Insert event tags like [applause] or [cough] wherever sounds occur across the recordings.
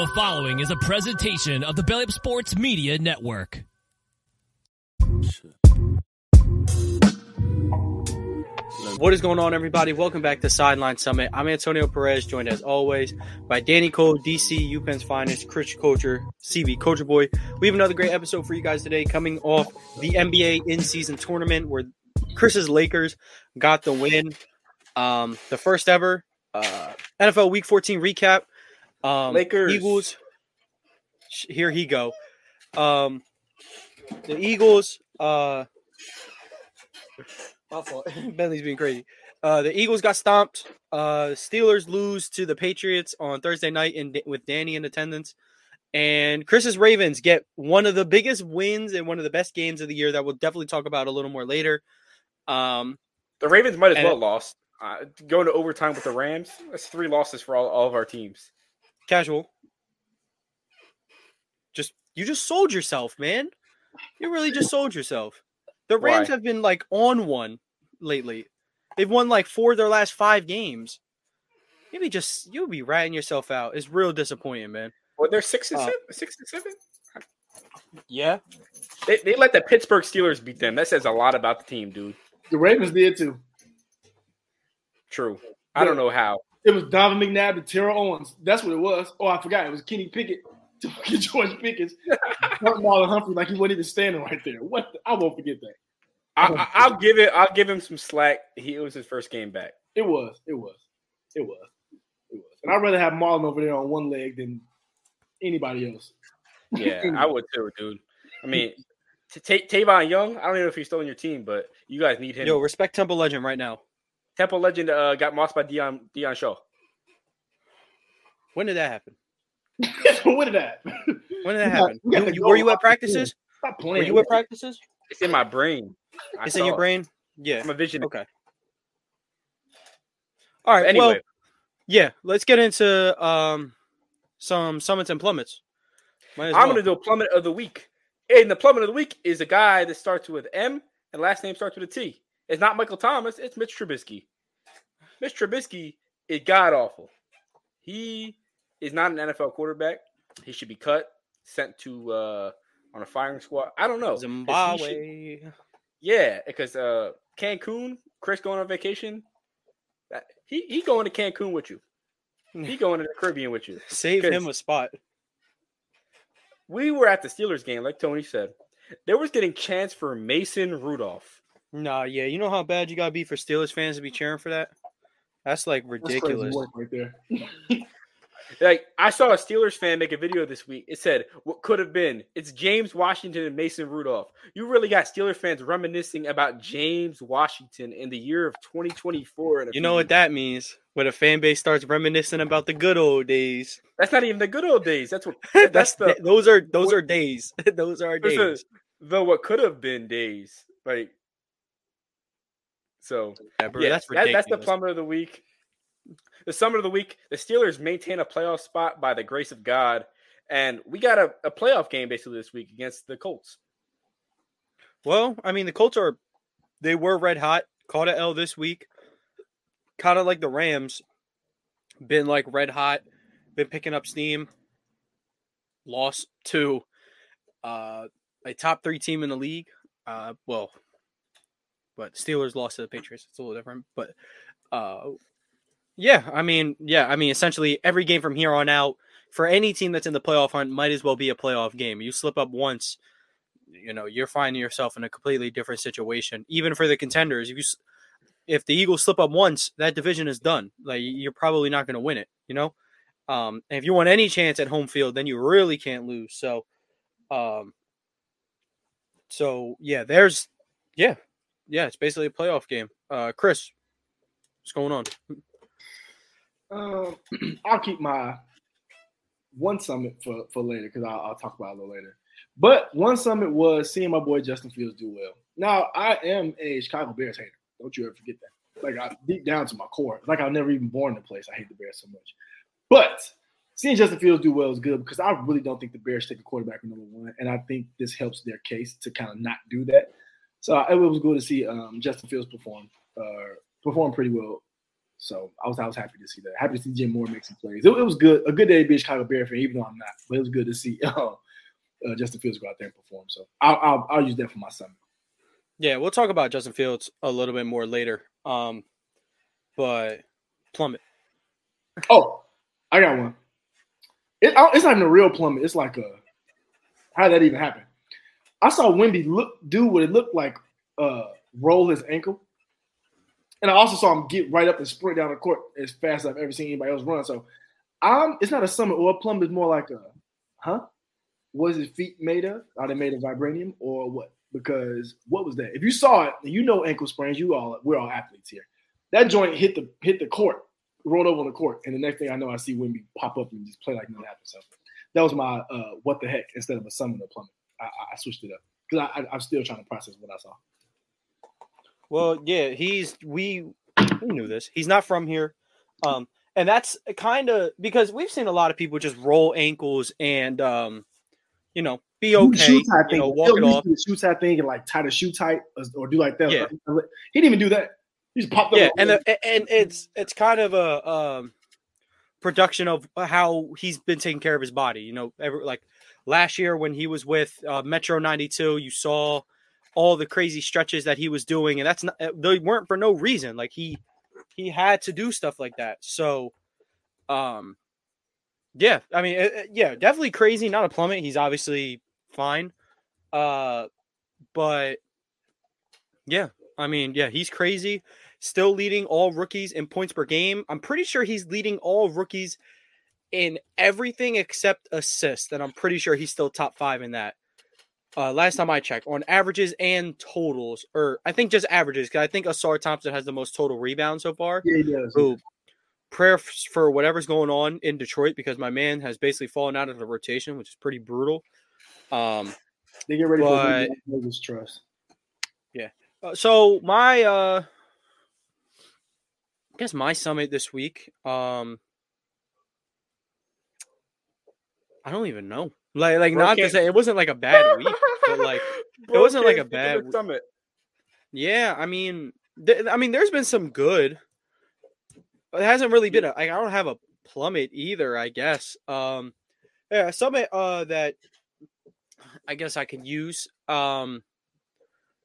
The following is a presentation of the Belly Up Sports Media Network. What is going on, everybody? Welcome back to Sideline Summit. I'm Antonio Perez, joined as always by Danny Cole, DC, UPenn's finest, Chris Culture, CB Culture Boy. We have another great episode for you guys today, coming off the NBA in-season tournament where Chris's Lakers got the win, um, the first ever uh, NFL Week 14 recap. Um, Lakers. Eagles. Here he go. Um, the Eagles. Uh, my fault. [laughs] Bentley's being crazy. Uh, the Eagles got stomped. Uh, Steelers lose to the Patriots on Thursday night in, with Danny in attendance. And Chris's Ravens get one of the biggest wins and one of the best games of the year that we'll definitely talk about a little more later. Um, The Ravens might as well lost. Uh, going to overtime with the Rams. That's three losses for all, all of our teams. Casual. Just you just sold yourself, man. You really just sold yourself. The Rams Why? have been like on one lately. They've won like four of their last five games. Maybe just you'll be ratting yourself out. It's real disappointing, man. Well, they're six and Uh, seven. Six and seven. Yeah. They, they let the Pittsburgh Steelers beat them. That says a lot about the team, dude. The Ravens did too. True. I don't know how. It was Donovan McNabb and Terrell Owens. That's what it was. Oh, I forgot. It was Kenny Pickett to [laughs] fucking George Pickens. Marlon Humphrey like he wasn't even standing right there. What? The- I won't forget that. I, I, I'll give it. I'll give him some slack. He it was his first game back. It was. It was. It was. It was. And I'd rather have Marlon over there on one leg than anybody else. Yeah, [laughs] I would too, dude. I mean, t- Ta- Tavon Young. I don't even know if he's still on your team, but you guys need him. Yo, respect Temple Legend right now. Temple legend uh, got mossed by Dion Dion Shaw. When did that happen? [laughs] when did that? When did that We got- happen? we got You- you- were you at practices? Stop Were you at practices? It's in my brain. I It's in your it. brain? Yeah. I'm a vision. Okay. All right. Anyway, Well, yeah, let's get into um some summits and plummets. I'm well. going to do a plummet of the week. And the plummet of the week is a guy that starts with M and last name starts with a T. It's not Michael Thomas, it's Mitch Trubisky. Mitch Trubisky is god awful. He is not an NFL quarterback. He should be cut, sent to uh on a firing squad. I don't know he should- Zimbabwe. yeah, because uh Cancun, Chris going on vacation. that- He he going to Cancun with you. He [laughs] going to the Caribbean with you. Save him a spot. we were at the Steelers game, like Tony said. There was getting chance for Mason Rudolph. Nah, yeah, you know how bad you gotta be for Steelers fans to be cheering for that. That's like That's crazy ridiculous. work right there. [laughs] Like I saw a Steelers fan make a video this week. It said, "What could have been? It's James Washington and Mason Rudolph." You really got Steelers fans reminiscing about James Washington in the year of 2024. You know what that means? When a fan base starts reminiscing about the good old days. That's not even the good old days. That's what. [laughs] That's That's the those are those are days. [laughs] those are Those days. are the what could have been days. Like so. Yeah, that's that- that's the plumber of the week. The summer of the week, the Steelers maintain a playoff spot by the grace of God, and we got a, a playoff game basically this week against the Colts. Well, I mean, the Colts are they were red hot. Caught a L this week. Kind of like the Rams, been like red hot, been picking up steam. Lost to uh, a top three team in the league. Uh, well, but Steelers lost to the Patriots. It's a little different, but uh, yeah, I mean, yeah, I mean, essentially every game from here on out for any team that's in the playoff hunt might as well be a playoff game. You slip up once, you know you're finding yourself in a completely different situation. Even for the contenders, if you if the Eagles slip up once, that division is done. Like you're probably not going to win it. You know, um, and if you want any chance at home field, then you really can't lose. So, um, so yeah, there's yeah, yeah, it's basically a playoff game. Uh, Chris, what's going on? Um, [clears throat] I'll keep my one summit for, for later because I'll, I'll talk about it a little later. But one summit was seeing my boy Justin Fields do well. Now I am a Chicago Bears hater. Don't you ever forget that. Like I, deep down to my core, like I was never even born in the place. I hate the Bears so much. But seeing Justin Fields do well is good because I really don't think the Bears take a quarterback number one, and I think this helps their case to kind of not do that. So it was good to see um, Justin Fields perform uh, perform pretty well So I was I was happy to see that. Happy to see Jim Moore make some plays. It, it was good, a good day to be a Chicago Bear fan, even though I'm not. But it was good to see [laughs] uh, uh, Justin Fields go out there and perform. So I'll, I'll I'll use that for my summit. Yeah, we'll talk about Justin Fields a little bit more later. Um, but plummet. Oh, I got one. It, it's not even a real plummet. It's like a how did that even happen? I saw Wemby look do what it looked like uh, roll his ankle, and I also saw him get right up and sprint down the court as fast as I've ever seen anybody else run. So, um, it's not a summit or a plummet. It's more like a, huh? Was his feet made of? Are they made of vibranium or what? Because what was that? If you saw it, you know ankle sprains. You all we're all athletes here. That joint hit the hit the court, rolled over on the court, and the next thing I know, I see Wemby pop up and just play like nothing happened. So that was my uh, what the heck instead of a summit or plummet. I, I switched it up because I, I, am still trying to process what I saw. Well, yeah, he's we we knew this. He's not from here, um, and that's kind of because we've seen a lot of people just roll ankles and um, you know be okay, you know, walk it off, shoe tie thing, and like tie the shoe tight or do like that. Yeah. He didn't even do that. He just popped up. Yeah, and the, and it's it's kind of a um, production of how he's been taking care of his body. You know, every, like last year when he was with uh, Metro 92, you saw all the crazy stretches that he was doing, and that's not they weren't for no reason. Like he he had to do stuff like that. So, um, yeah, I mean, it, yeah, definitely crazy. Not a plummet. He's obviously fine. Uh, but yeah, I mean, yeah, he's crazy. Still leading all rookies in points per game. I'm pretty sure he's leading all rookies in everything except assists, and I'm pretty sure he's still top five in that. Uh, last time I checked, on averages and totals, or I think just averages, because I think Ausar Thompson has the most total rebounds so far. Yeah, he does. Who, prayer for whatever's going on in Detroit because my man has basically fallen out of the rotation, which is pretty brutal. Um, they get ready but, for this trust. Yeah. Uh, so my, uh, I guess my summit this week. Um, I don't even know. Like, like Bro, not to say it wasn't like a bad week, but like [laughs] Bro, it wasn't like a bad summit. Yeah, I mean, th- I mean, there's been some good. But it hasn't really been a. Like, I don't have a plummet either. I guess. Um, yeah, summit uh that I guess I can use. Um,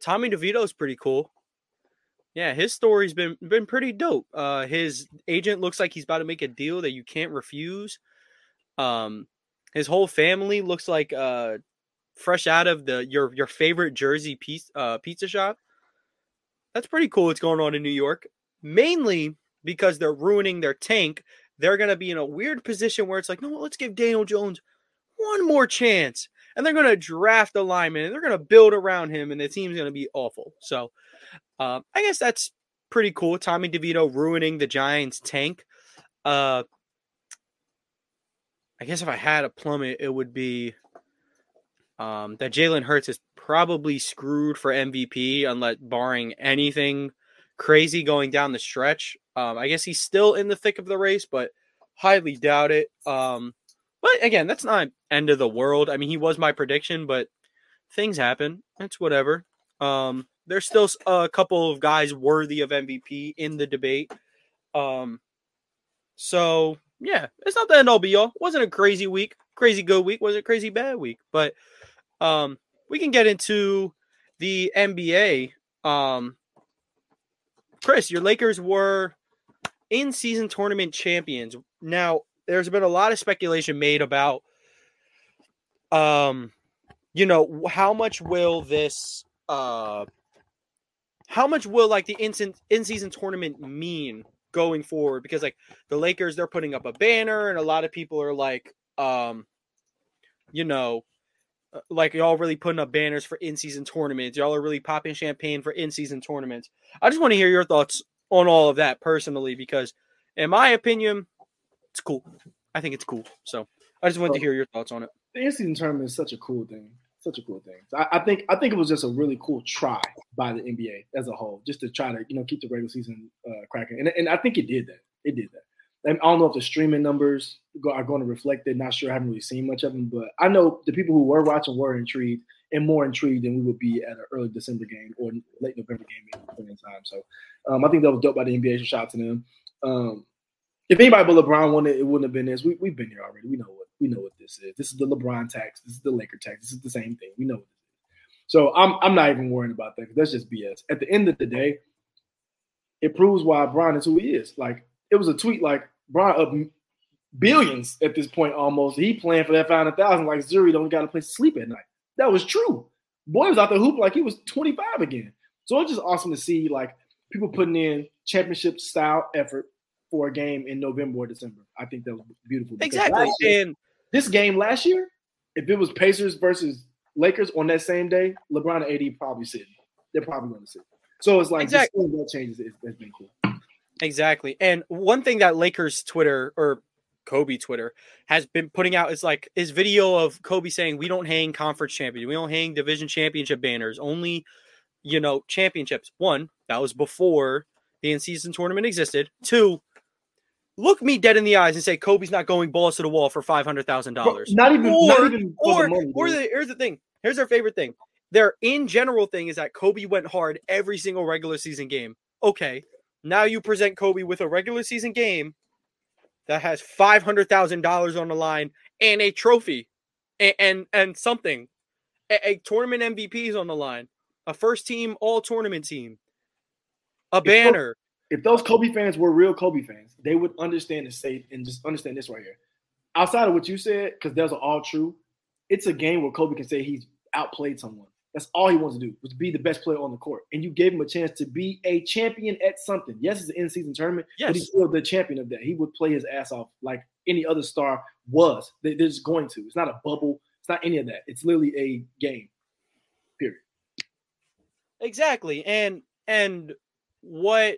Tommy DeVito is pretty cool. Yeah, his story's been been pretty dope. Uh, his agent looks like he's about to make a deal that you can't refuse. Um, his whole family looks like uh, fresh out of the your your favorite Jersey piece, uh, pizza shop. That's pretty cool. What's going on in New York? Mainly because they're ruining their tank. They're gonna be in a weird position where it's like, no, let's give Daniel Jones one more chance, and they're gonna draft a lineman and they're gonna build around him, and the team's gonna be awful. So, uh, I guess that's pretty cool. Tommy DeVito ruining the Giants' tank. Uh, I guess if I had a plummet, it would be um, that Jalen Hurts is probably screwed for MVP unless barring anything crazy going down the stretch. Um, I guess he's still in the thick of the race, but highly doubt it. Um, but again, that's not end of the world. I mean, he was my prediction, but things happen. It's whatever. Um, there's still a couple of guys worthy of MVP in the debate. Um, so yeah, it's not the end all be all. wasn't a crazy week, crazy good week, wasn't a crazy bad week, but um, we can get into the NBA. Um, Chris, your Lakers were in season tournament champions. Now, there's been a lot of speculation made about, um, you know, how much will this, uh, how much will like the in season tournament mean going forward because like the Lakers they're putting up a banner and a lot of people are like um you know uh, like y'all really putting up banners for in-season tournaments. Y'all are really popping champagne for in-season tournaments. I just want to hear your thoughts on all of that personally because in my opinion it's cool. I think it's cool. So i just wanted to hear your thoughts on it. the in-season tournament is such a cool thing such a cool thing. So I, I, think I think it was just a really cool try by the NBA as a whole, just to try to you know keep the regular season uh, cracking, and and I think it did that. It did that. And I don't know if the streaming numbers go, are going to reflect it. Not sure. I haven't really seen much of them, but I know the people who were watching were intrigued. and more intrigued than we would be at an early December game or late November game in time. So um, I think that was dope by the NBA. Shout out to them. Um, if anybody but LeBron won it, it wouldn't have been this. We, we've been here already. We know what we know what this is. This is the LeBron tax. This is the Laker tax. This is the same thing. We know what this is. So I'm I'm not even worrying about that because that's just BS. At the end of the day, it proves why Bron is who he is. Like it was a tweet like Bron up billions at this point almost. He playing for that five hundred thousand like Zhuri don't got a place to sleep at night. That was true. Boy was out there hoop like he was 25 again. So it's just awesome to see like people putting in championship style effort for a game in November or December. I think that was beautiful. Exactly. And this game last year, if it was Pacers versus Lakers on that same day, LeBron and AD probably sitting. They're probably going to sit. So it's like Exactly. that changes is has been cool. Exactly. And one thing that Lakers Twitter or Kobe Twitter has been putting out is like his video of Kobe saying we don't hang conference champions, we don't hang division championship banners, only you know championships. One, that was before the in-season tournament existed. Two, look me dead in the eyes and say Kobe's not going balls to the wall for five hundred thousand dollars. Not even, Or not even or the money. or the, here's the thing. Here's our favorite thing. Their in general thing is that Kobe went hard every single regular season game. Okay, now you present Kobe with a regular season game that has five hundred thousand dollars on the line and a trophy, and and, and something, a, a tournament MVP is on the line, a first team All Tournament team, a banner. If those Kobe fans were real Kobe fans, they would understand and say and just understand this right here. Outside of what you said, because those are all true, it's a game where Kobe can say he's outplayed someone. That's all he wants to do was be the best player on the court, and you gave him a chance to be a champion at something. Yes, it's an in-season tournament, but he's still the champion of that. He would play his ass off like any other star was. They- They're just going to. It's not a bubble. It's not any of that. It's literally a game. Period. Exactly. And and what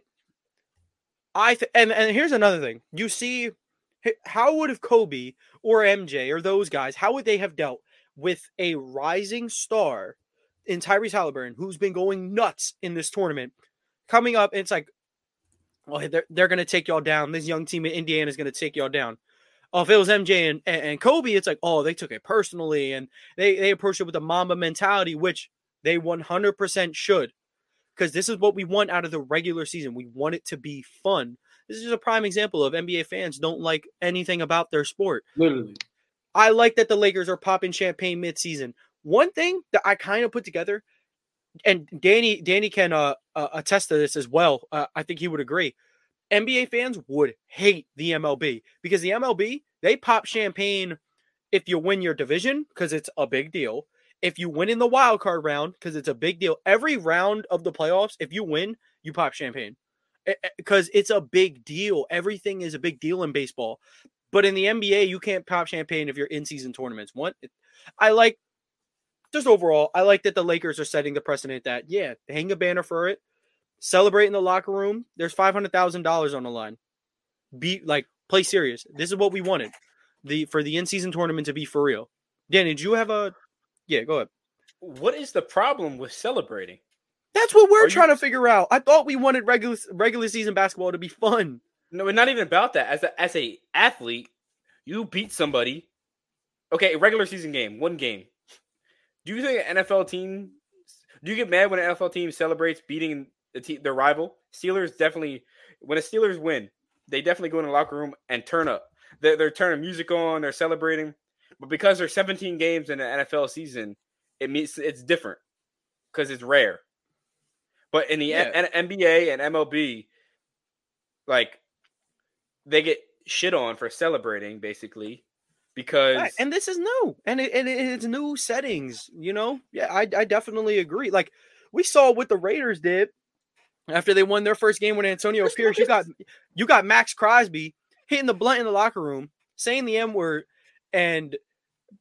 I th- and and here's another thing. You see how would have Kobe or MJ or those guys how would they have dealt with a rising star in Tyrese Halliburton who's been going nuts in this tournament coming up it's like well they're, they're to take y'all down. This young team in Indiana is to take y'all down. Oh, if it was MJ and, and, and Kobe, it's like, oh, they took it personally and they, they approached it with a Mamba mentality, which they 100% should. Because this is what we want out of the regular season. We want it to be fun. This is just a prime example of NBA fans don't like anything about their sport. Literally. I like that the Lakers are popping champagne midseason. One thing that I kind of put together, and Danny Danny can uh, uh, attest to this as well. Uh, I think he would agree. NBA fans would hate the MLB because the MLB they pop champagne if you win your division because it's a big deal. If you win in the wild card round because it's a big deal. Every round of the playoffs, if you win, you pop champagne eh, eh, because it's a big deal. Everything is a big deal in baseball. But in the NBA, you can't pop champagne if you're in season tournaments. One, I like just overall, I like that the Lakers are setting the precedent that yeah, hang a banner for it, celebrate in the locker room. There's five hundred thousand dollars on the line. Be like, play serious. This is what we wanted the for the in season tournament to be for real. Danny, did you have a? Yeah, go ahead. What is the problem with celebrating? That's what we're Are you- trying to figure out. I thought we wanted regular regular season basketball to be fun. No, not even about that. As a as a athlete, you beat somebody. Okay, regular season game, one game. Do you think an NFL team? Do you get mad when an NFL team celebrates beating the te- their rival? Steelers definitely. When the Steelers win, they definitely go in the locker room and turn up. They're, they're turning music on. They're celebrating. But because there's 17 games in the NFL season, it means it's different because it's rare. But in the Yeah. N- NBA and MLB, like they get shit on for celebrating basically because Right, and this is new, and it, and it's new settings. You know, yeah, I I definitely agree. Like we saw what the Raiders did after they won their first game with Antonio Pierce. You got you got Maxx Crosby hitting the blunt in the locker room, saying the M word, and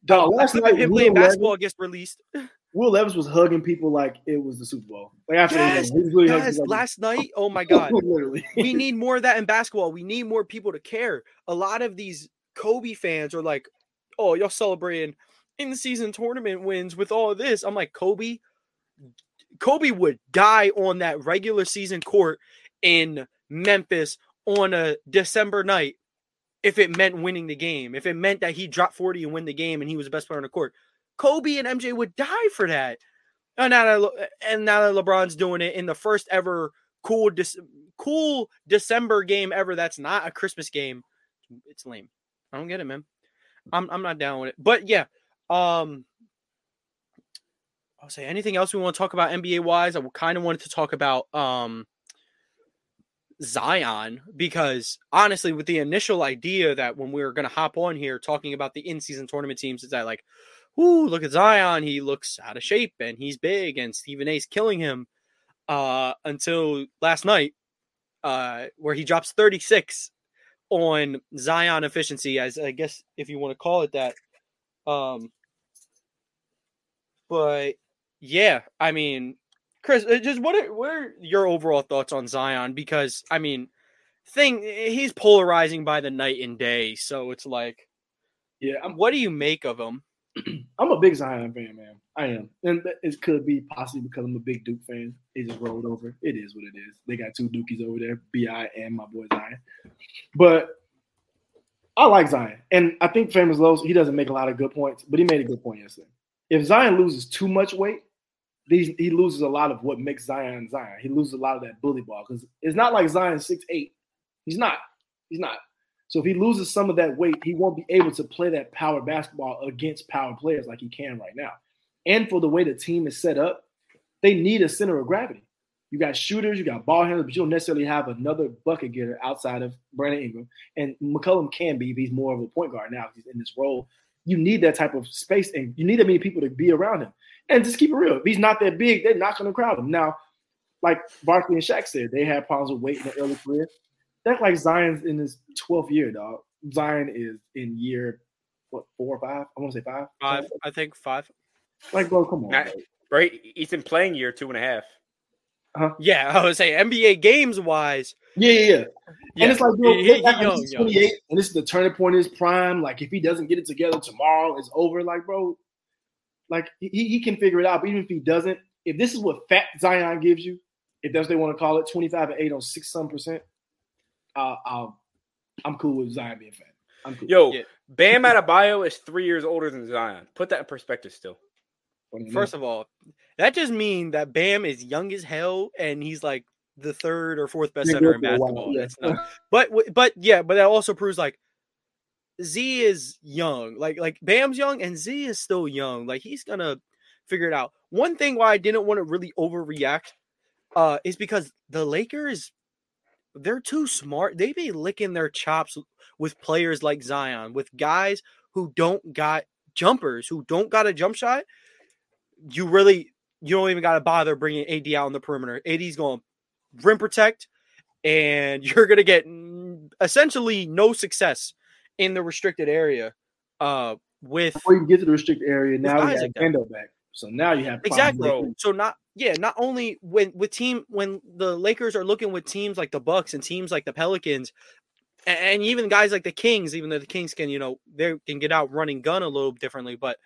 Dog, last him night, playing Will basketball Levis, gets released. [laughs] Will Levis was hugging people like it was the Super Bowl. Like after Yes, they won. he was really Yes, like- last night. Oh my [laughs] god, literally. we need more of that in basketball. We need more people to care. A lot of these Kobe fans are like, "Oh, y'all celebrating in season tournament wins with all this." I'm like, Kobe, Kobe would die on that regular season court in Memphis on a December night if it meant winning the game. If it meant that he dropped 40 and win the game and he was the best player on the court. Kobe and MJ would die for that. And now that, Le- and now that LeBron's doing it in the first ever cool Dec- cool December game ever that's not a Christmas game, it's lame. I don't get it, man. I'm I'm not down with it. But yeah, um I'll say anything else we want to talk about NBA wise. I kind of wanted to talk about um Zion because honestly, with the initial idea that when we were going to hop on here talking about the in-season tournament teams, is that like, ooh, look at Zion, he looks out of shape and he's big, and Stephen A's killing him. Uh, until last night, uh, where he drops 36 on Zion efficiency, as I guess if you want to call it that. Um, but yeah, I mean, Chris, uh, just what are what are your overall thoughts on Zion? Because I mean, thing he's polarizing by the night and day. So it's like, Yeah, I'm, what do you make of him? [clears throat] I'm a big Zion fan, man. I am, and it could be possibly because I'm a big Duke fan. It just rolled over. It is what it is. They got two Dukies over there, Bi and my boy Zion. But I like Zion, and I think Famous Los he doesn't make a lot of good points, but he made a good point yesterday. If Zion loses too much weight, he loses a lot of what makes Zion Zion. He loses a lot of that bully ball because it's not like Zion's six eight. He's not. He's not. So if he loses some of that weight, he won't be able to play that power basketball against power players like he can right now. And for the way the team is set up, they need a center of gravity. You got shooters, you got ball handlers, but you don't necessarily have another bucket getter outside of Brandon Ingram. And McCollum can be he's more of a point guard now. He's in this role. You need that type of space, and you need that many people to be around him. And just keep it real. If he's not that big, they're not going to crowd him. Now, like Barkley and Shaq said, they had problems with weight in the early career. That's like Zion's in his 12th year, dog. Zion is in year what four or five? I want to say five. Five, I think five. Like, bro, come on. Nah, bro. Right? He's in playing year two and a half. Uh-huh. Yeah, I would say NBA games wise. Yeah, yeah, yeah. Yeah, And it's like, bro, he- he- look back he when he's young. 28, and this is the turning point in his prime. Like, if he doesn't get it together tomorrow, it's over. Like, bro, like he, he can figure it out. But even if he doesn't, if this is what fat Zion gives you, if that's what they want to call it, 25 and 8 on six some percent, uh, I'll, I'm cool with Zion being fat. I'm cool. Yo, Yeah. Bam Adebayo is three years older than Zion. Put that in perspective still. First of all, that just means that Bam is young as hell, and he's like the third or fourth best center in for a while, basketball. yeah. That's not, but but yeah, but that also proves like Z is young. Like like Bam's young, and Z is still young. Like he's gonna figure it out. One thing why I didn't want to really overreact uh, is because the Lakers they're too smart. They be licking their chops with players like Zion, with guys who don't got jumpers, who don't got a jump shot. You really, you don't even got to bother bringing AD out on the perimeter. AD's going to rim protect, and [laughs] you're going to get essentially no success in the restricted area. Uh, with before you get to the restricted area, now you have like back. So now you have Exactly. So not yeah, not only when with team when the Lakers are looking with teams like the Bucks and teams like the Pelicans a- and, even guys like the Kings, even though the Kings can, you know, they can get out running gun a little differently, but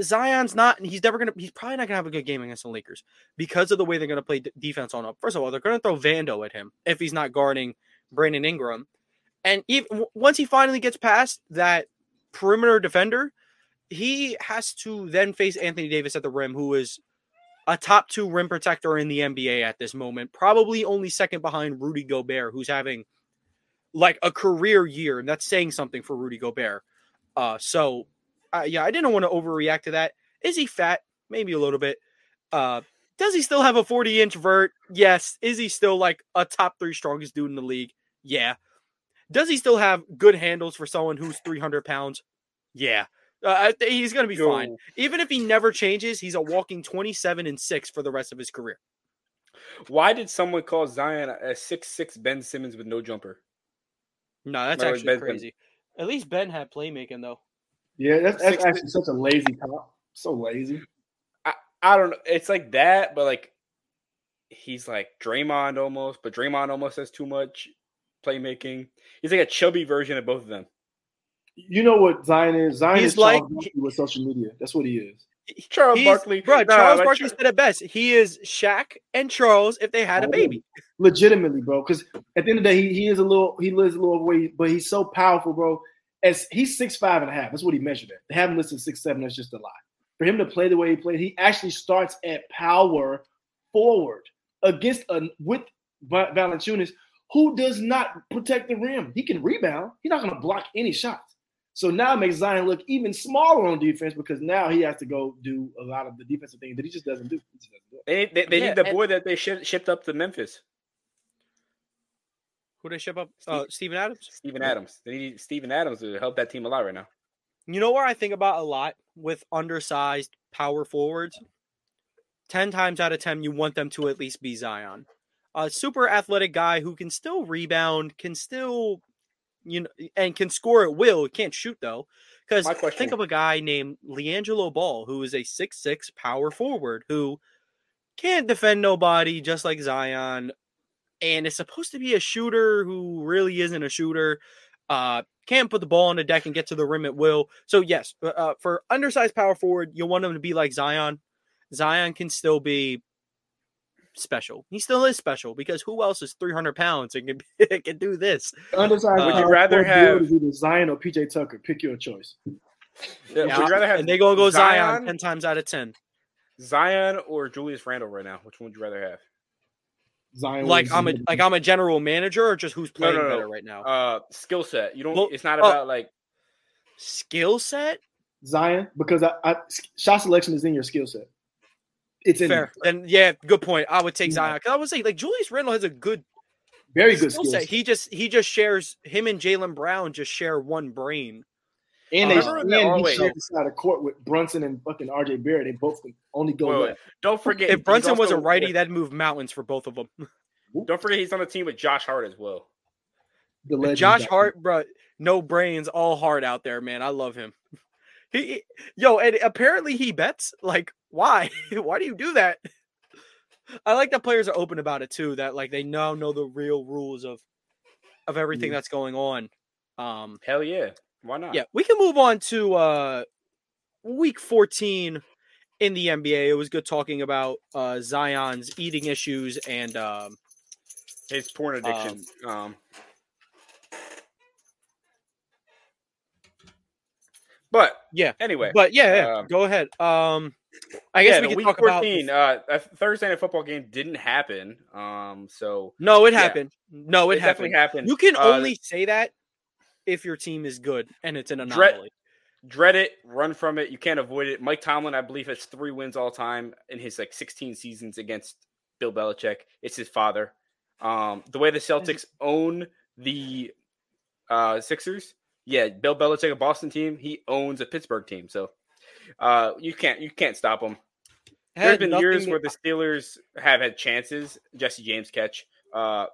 Zion's not he's never gonna he's probably not gonna have a good game against the Lakers because of the way they're gonna play d- defense on up. First of all, they're gonna throw Vando at him if he's not guarding Brandon Ingram. And even once he finally gets past that perimeter defender, he has to then face Anthony Davis at the rim, who is a top two rim protector in the NBA at this moment, probably only second behind Rudy Gobert, who's having like a career year, and that's saying something for Rudy Gobert. Uh, so uh, yeah, I didn't want to overreact to that. Is he fat? Maybe a little bit. Uh, does he still have a 40 inch vert? Yes. Is he still like a top three strongest dude in the league? Yeah. Does he still have good handles for someone who's 300 pounds? Yeah. Uh, he's going to be fine. Even if he never changes, he's a walking 27 and 6 for the rest of his career. Why did someone call Zion a six six Ben Simmons with no jumper? No, that's No, actually Ben's been- crazy. At least Ben had playmaking though. Yeah, that's, that's Six- actually such a lazy comp. So lazy. I don't know. It's like that, but like he's like Draymond almost, but Draymond almost has too much playmaking. He's like a chubby version of both of them. You know what Zion is? Zion He's is Charles like- Barkley with social media. That's what he is. Charles He's- Barkley, bro. Nah, Charles but Barkley Char- said it best. He is Shaq and Charles if they had a oh, baby. Legitimately, bro. Because at the end of the day, he, he is a little he lives a little overweight, but he's so powerful, bro. as he's six five and a half. That's what he measured at. They have him listed six seven. That's just a lie. For him to play the way he played, he actually starts at power forward against a with Valanciunas, who does not protect the rim. He can rebound. He's not going to block any shots. So now it makes Zion look even smaller on defense because now he has to go do a lot of the defensive things that he just doesn't do. Just doesn't do They they, they Yeah, need the boy that they shipped, shipped up to Memphis, Who they ship up? Uh, Steven Adams. Steven Adams. They need Steven Adams to help that team a lot right now. You know where I think about a lot with undersized power forwards? 10 times out of 10, you want them to at least be Zion. A super athletic guy who can still rebound, can still, you know, and can score at will. He can't shoot, though. Because think of a guy named LiAngelo Ball, who is a six-six power forward who can't defend nobody, just like Zion, and is supposed to be a shooter who really isn't a shooter. Uh, can't put the ball on the deck and get to the rim at will. So yes, uh, uh, for undersized power forward, you want him to be like Zion. Zion can still be special. He still is special because who else is 300 pounds and can, [laughs] can do this? it. Undersized. Uh, Would you rather have- is either Zion or PJ Tucker? Pick your choice. Yeah, Yeah, would you rather have and they gonna go Zion, Zion? 10 times out of 10. Zion or Julius Randle right now? Which one would you rather have? Zion. Like I'm a like I'm a general manager or just who's playing no, no. better right now? Uh, skill set. You don't. Well, it's not oh. about like. Skill set? Zion because I, I shot selection is in your skill set. It's in Fair. there. Then yeah, good point. I would take Yeah. Zion. Cause I would say like Julius Randle has a good very good skill skill set. set. He just he just shares him and Jaylen Brown just share one brain. And, they, remember and he always- shared the side of court with Brunson and fucking RJ Barrett. They both can only go Wait, wait. left. Don't forget. If Brunson was a also- righty, that'd move mountains for both of them. [laughs] Don't forget he's on the team with Josh Hart as well. The legend Josh back Hart, bro, no brains, all hard out there, man. I love him. [laughs] He, he- yo, and apparently he bets. Like, why? [laughs] why do you do that? I like that players are open about it too. That like they now know the real rules of of everything Mhm. that's going on. Um, Hell yeah. Why not? yeah, we can move on to uh week 14 in the NBA. It was good talking about uh Zion's eating issues and um His porn addiction. Um, but Yeah, anyway, but yeah, yeah Um, go ahead. Um I guess yeah, we can week talk about 14, uh, a Thursday night football game didn't happen. Um, so No, it yeah. happened. No, it, it, happened. definitely happened. You can Uh, only say that if your team is good and it's an Dread- anomaly. dread it, run from it. You can't avoid it. Mike Tomlin, I believe, has three wins all time in his like 16 seasons against Bill Belichick. It's his father. Um, the way the Celtics own the uh, Sixers, yeah, Bill Belichick, a Boston team, he owns a Pittsburgh team. So uh, you can't you can't stop. It There's been years where the Steelers have had chances, Jesse James catch, uh,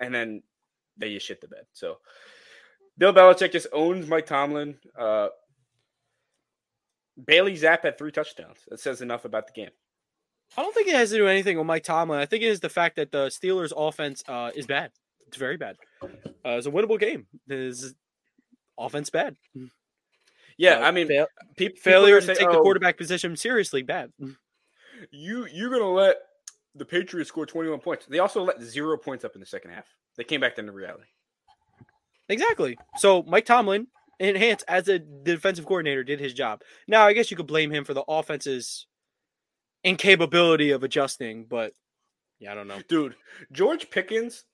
and then they just shit the bed. So Bill Belichick just owns Mike Tomlin. Uh, Bailey Zappe had three touchdowns. That says enough about the game. I don't think it has to do anything with Mike Tomlin. I think it is the fact that the Steelers' offense uh, is bad. It's very bad. Uh, it's a winnable game. Is offense bad? Yeah, Uh, I mean, fail- peop- people failure to saying, take the "Oh, quarterback position seriously bad. You you're gonna let the Patriots score 21 points. They also let zero points up in the second half. They came back into reality. Exactly. So Mike Tomlin, enhanced as a defensive coordinator, did his job. Now I guess you could blame him for the offense's incapability of adjusting, but yeah, I don't know. Dude, George Pickens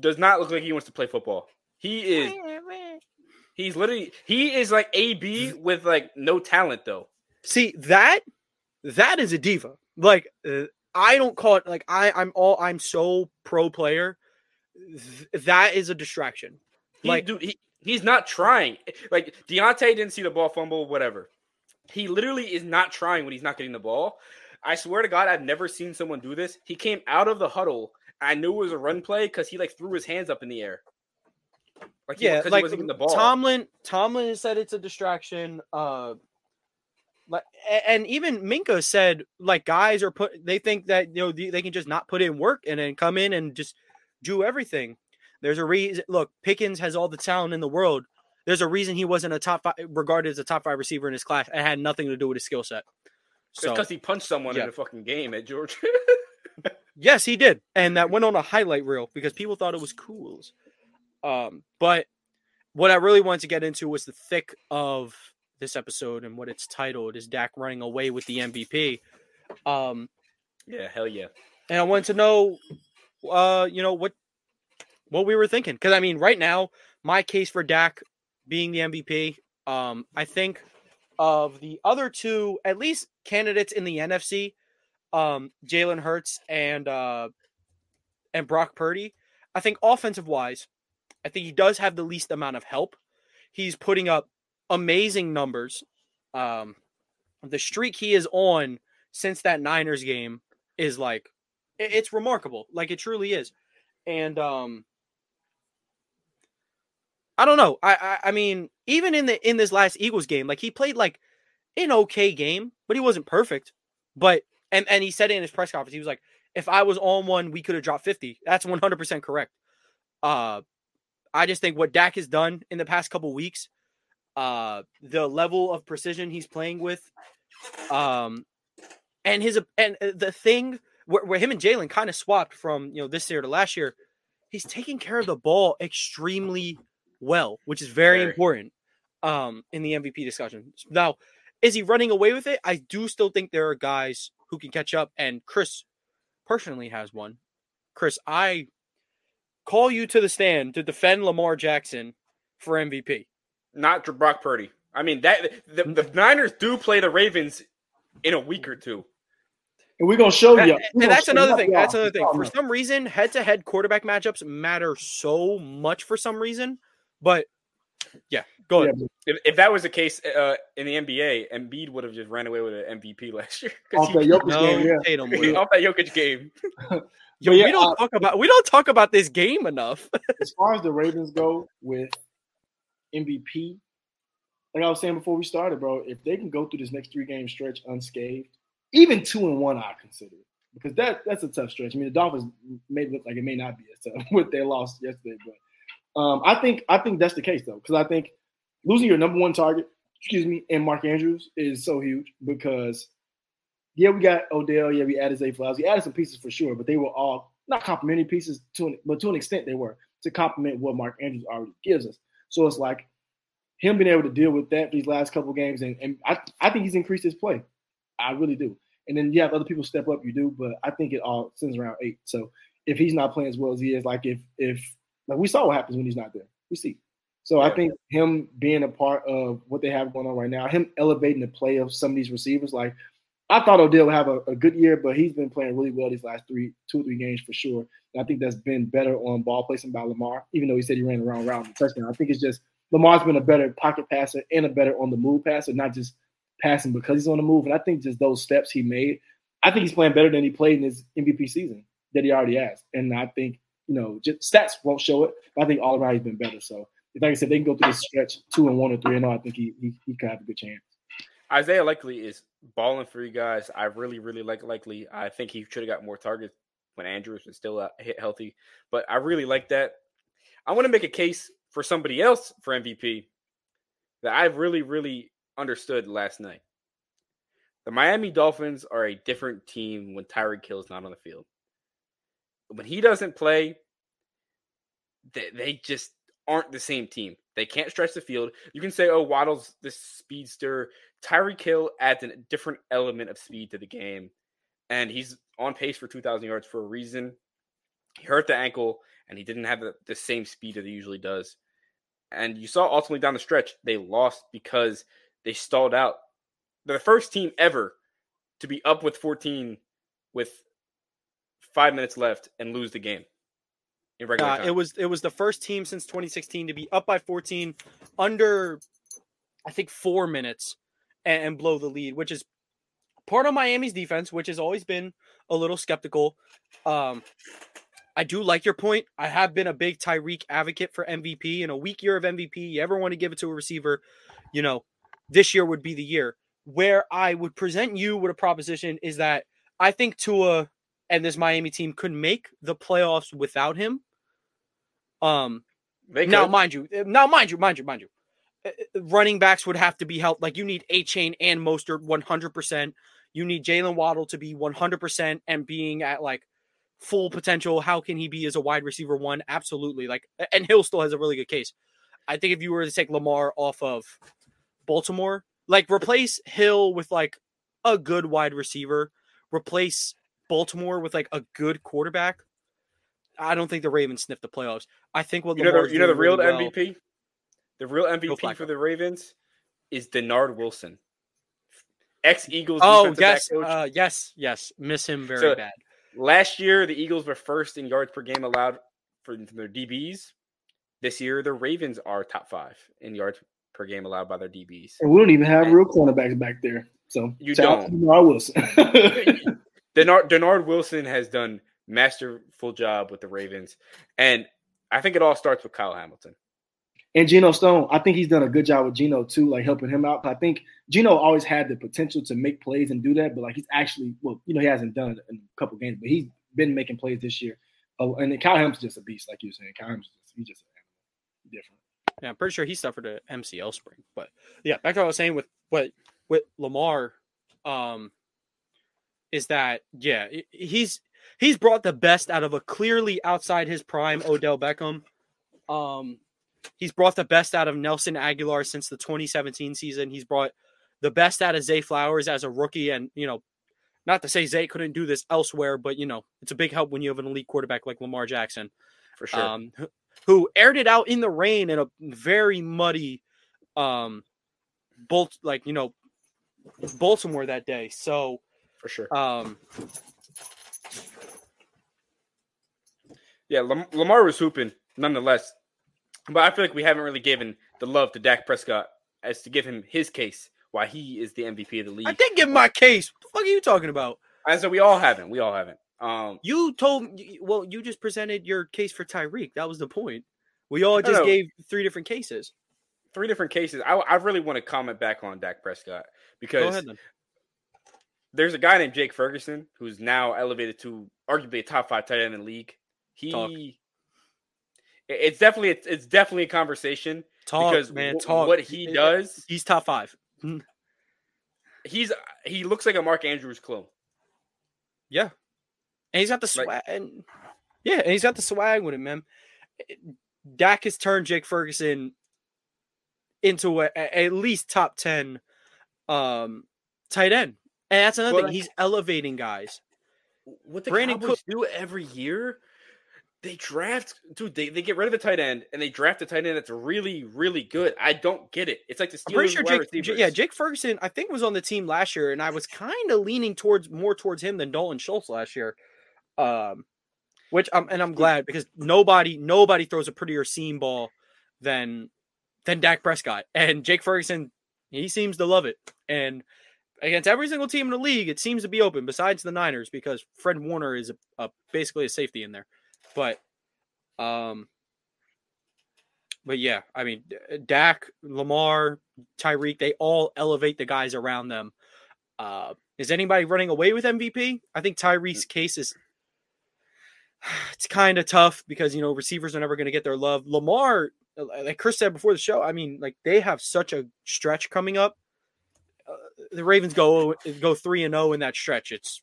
does not look like he wants to play football. He is he's literally he is like AB with like no talent though. See that that is a diva. Like uh, I don't call it like I I'm all I'm so pro player. Th- that is a distraction. He, Like- dude, he, he's not trying. Like Diontae didn't see the ball fumble, whatever. He literally is not trying when he's not getting the ball. I swear to God, I've never seen someone do this. He came out of the huddle. I knew it was a run play because he like threw his hands up in the air. Like he, yeah, like he wasn't the ball. Tomlin Tomlin said it's a distraction. Uh like and even Minkah said like guys are put they think that you know they can just not put in work and then come in and just do everything. There's a reason look, Pickens has all the talent in the world. There's a reason he wasn't a top five regarded as a top five receiver in his class. It had nothing to do with his skill set. It's So because he punched someone yeah. in a fucking game at Georgia. [laughs] Yes, he did, and that went on a highlight reel because people thought it was cool. Um, but what I really wanted to get into was the thick of this episode and what it's titled is Dak running away with the MVP. Um, Yeah, hell yeah. and I wanted to know, uh, you know what, what we were thinking. Because I mean, right now, my case for Dak being the MVP, um, I think of the other two, at least candidates in the NFC, um, Jalen Hurts and uh, and Brock Purdy. I think offensive wise, I think he does have the least amount of help. He's putting up amazing numbers. Um, the streak he is on since that Niners game is like it's remarkable. Like it truly is. And um I don't know. I, I I mean, even in the in this last Eagles game, like he played like an okay game, but he wasn't perfect. But and and he said it in his press conference. He was like, if I was on one, we could have dropped 50. That's 100% correct. Uh I just think what Dak has done in the past couple weeks, uh the level of precision he's playing with um and his and uh, the thing where, where him and Jalen kind of swapped from you know this year to last year, he's taking care of the ball extremely well, which is very, Very. important um in the MVP discussion. Now, is he running away with it? I do still think there are guys who can catch up, and Chris personally has one. Chris, I call you to the stand to defend Lamar Jackson for MVP. Not to Brock Purdy. I mean that the, the mm-hmm. Niners do play the Ravens in a week or two. And we're gonna show That- you. and that's another thing. That's another thing. For some reason, head-to-head quarterback matchups matter so much for some reason. But yeah, go ahead. If, if that was the case uh, in the NBA, Embiid would have just ran away with an MVP [laughs] last year. Off that he- Jokic No, game, yeah. Tatum. [laughs] would. off that Jokic game. [laughs] Yo, yeah, we don't uh, talk about we don't talk about this game enough. as far as the Ravens go with MVP, like I was saying before we started, bro, if they can go through this next three game stretch unscathed, even two and one, I consider it because that that's a tough stretch. I mean, the Dolphins may look like it may not be as tough with their loss yesterday, but um, I think I think that's the case though because I think losing your number one target, excuse me, and Mark Andrews is so huge because yeah, we got Odell, yeah, we added Zay Flowers, we added some pieces for sure, but they were all not complimentary pieces to an, but to an extent they were to complement what Mark Andrews already gives us. So it's like him being able to deal with that these last couple games, and, and I, I think he's increased his play. I really do. And then you have other people step up, you do, but I think it all centers around eight. So if he's not playing as well as he is, like if if like we saw what happens when he's not there, we see. So I think him being a part of what they have going on right now, him elevating the play of some of these receivers, like I thought Odell would have a, a good year, but he's been playing really well these last three, two or three games for sure. And I think that's been better on ball placement by Lamar, even though he said he ran around around the touchdown. I think it's just Lamar's been a better pocket passer and a better on the move passer, not just passing because he's on the move. And I think just those steps he made, I think he's playing better than he played in his MVP season that he already has. And I think, you know, just stats won't show it, but I think all around he's been better. So, like I said, they can go through this stretch two and one or three and all, I think he, he, he could have a good chance. Isaiah Likely is balling for you guys. I really, really like Likely. I think he should have got more targets when Andrews was still out, hit healthy. But I really like that. I want to make a case for somebody else for MVP that I've really, really understood last night. The Miami Dolphins are a different team when Tyreek Hill is not on the field. When he doesn't play, they, they just aren't the same team. They can't stretch the field. You can say, oh, Waddle's this speedster. Tyreek Hill adds a different element of speed to the game, and he's on pace for 2,000 yards for a reason. He hurt the ankle, and he didn't have the, the same speed that he usually does. And you saw ultimately down the stretch, they lost because they stalled out. They're the first team ever to be up with 14 with five minutes left and lose the game in regular Uh, time. it was it was the first team since 2016 to be up by 14 under I think 4 minutes and, and blow the lead, which is part of Miami's defense, which has always been a little skeptical. Um I do like your point. I have been a big Tyreek advocate for MVP. In a weak year of MVP, you ever want to give it to a receiver, you know, this year would be the year. Where I would present you with a proposition is that I think Tua and this Miami team could make the playoffs without him. Um, now, mind you, uh, now, mind you, mind you, mind you, uh, uh, running backs would have to be helped. Like you need Achane and Mostert 100%. You need Jaylen Waddle to be 100% and being at like full potential. How can he be as a wide receiver one? Absolutely. Like, and Hill still has a really good case. I think if you were to take Lamar off of Baltimore, like replace Hill with like a good wide receiver, replace Baltimore with like a good quarterback. I don't think the Ravens sniff the playoffs. I think what You know the you know the real really well- MVP? The real MVP for the Ravens is Dennard Wilson. Ex Eagles Oh yes, back coach. uh, yes, yes. Miss him very So- bad. Last year, the Eagles were first in yards per game allowed for their DBs. This year, the Ravens are top five in yards per game allowed by their DBs. And we don't even have real cornerbacks back there. So You shout out don't. to Lamar Wilson. [laughs] Dennard, Dennard Wilson has done masterful job with the Ravens, and I think it all starts with Kyle Hamilton. and Geno Stone, I think he's done a good job with Geno too, like helping him out. I think Geno always had the potential to make plays and do that, but like he's actually, well, you know, he hasn't done it in a couple games, but he's been making plays this year. Oh, and then Kyle Hamilton's just a beast, like you were saying. Kyle Hamilton's just, he's just different. Yeah, I'm pretty sure he suffered a MCL sprain. But yeah, back to what I was saying with what with Lamar, um, is that yeah he's he's brought the best out of a clearly outside his prime Odell Beckham. Um, he's brought the best out of Nelson Agholor since the 2017 season. He's brought the best out of Zay Flowers as a rookie, and you know, not to say Zay couldn't do this elsewhere, but you know, it's a big help when you have an elite quarterback like Lamar Jackson For sure. um, who- who aired it out in the rain in a very muddy, um, bolt like you know, Baltimore that day. So, for sure. um, Yeah, Lam- Lamar was hooping nonetheless, but I feel like we haven't really given the love to Dak Prescott as to give him his case why he is the MVP of the league. I did give my case. What the fuck are you talking about? I said we all haven't. We all haven't. Um, You told well, you just presented your case for Tyreek. That was the point. We all just gave three different cases. three different cases. I, I really want to comment back on Dak Prescott Go because ahead. There's a guy named Jake Ferguson who's now elevated to arguably a top five tight end in the league. He, Talk. it's definitely it's, it's definitely a conversation Talk, because man. wh- Talk. what he does, He's top five. [laughs] he's he looks like a Mark Andrews clone. Yeah, and he's got the Like- swag. and yeah, and he's got the swag with him, man. Dak has turned Jake Ferguson into a, a- at least top ten um, tight end, and that's another Well, thing. He's elevating guys. What the Brandon Cowboys do every year, they draft dude. They, they get rid of a tight end and they draft a tight end that's really really good. I don't get it. It's like the Steelers I'm pretty sure Jake, receivers. yeah, Jake Ferguson, I think was on the team last year, and I was kind of leaning towards more towards him than Dalton Schultz last year. Um, which I'm and I'm glad because nobody nobody throws a prettier seam ball than than Dak Prescott and Jake Ferguson. He seems to love it, and against every single team in the league, it seems to be open besides the Niners because Fred Warner is a, a basically a safety in there. But, um, but yeah, I mean, Dak, Lamar, Tyreek, they all elevate the guys around them. Uh, is anybody running away with MVP? I think Tyreek's case is [sighs] it's kind of tough because you know receivers are never going to get their love. Lamar, like Chris said before the show, I mean, like they have such a stretch coming up. The Ravens go go three and zero in that stretch. It's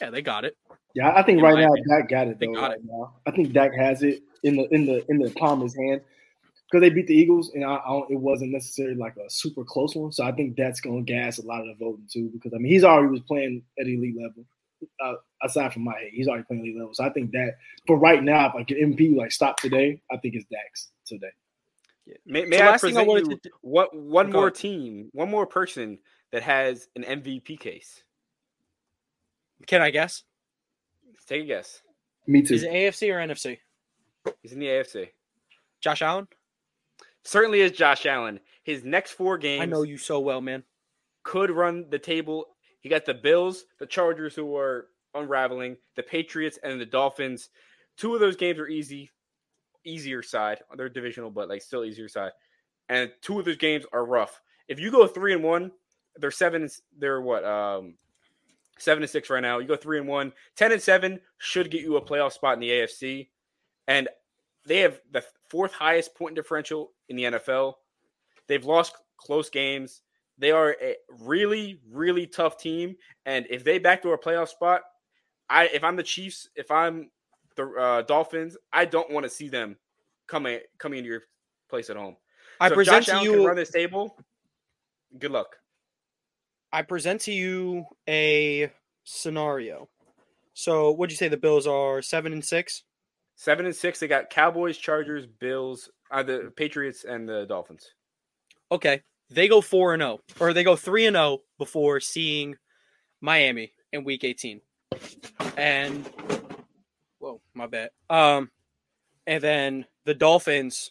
yeah, they got it. Yeah, I think In right now opinion, Dak got it they though. got right it. now. I think Dak has it in the in the in the palm of his hand because they beat the Eagles, and I, I don't, it wasn't necessarily like a super close one. So I think that's going to gas a lot of the voting too because I mean he's already was playing at elite level. Uh, aside from my head, he's already playing elite level. So I think that for right now, if I get MVP like stop today, I think it's Dak's today. May, may So I last thing I present you to what one more ahead. team, one more person that has an MVP case? Can I guess? Take a guess. Me too. Is it AFC or NFC? He's in the AFC. Josh Allen. Certainly is Josh Allen. His next four games I know you so well, man. could run the table. He got the Bills, the Chargers, who are unraveling, the Patriots, and the Dolphins. Two of those games are easy, easier side. They're divisional, but like still easier side. And two of those games are rough. If you go three and one, they're seven. They're what? Um, seven and six right now. You go three and one, 10 and seven should get you a playoff spot in the AFC. And they have the fourth highest point differential in the NFL. They've lost close games. They are a really, really tough team. And if they backdoor a playoff spot, I if I'm the Chiefs, if I'm the uh, Dolphins, I don't want to see them coming coming into your place at home. I so present Josh to Allen can you. run this table. Good luck. I present to you a scenario. So, what'd you say the Bills are seven and six? Seven and six. They got Cowboys, Chargers, Bills, uh, the Patriots, and the Dolphins. Okay, they go four and zero, or they go three and zero before seeing Miami in Week eighteen, and whoa, my bad. Um, and then the Dolphins.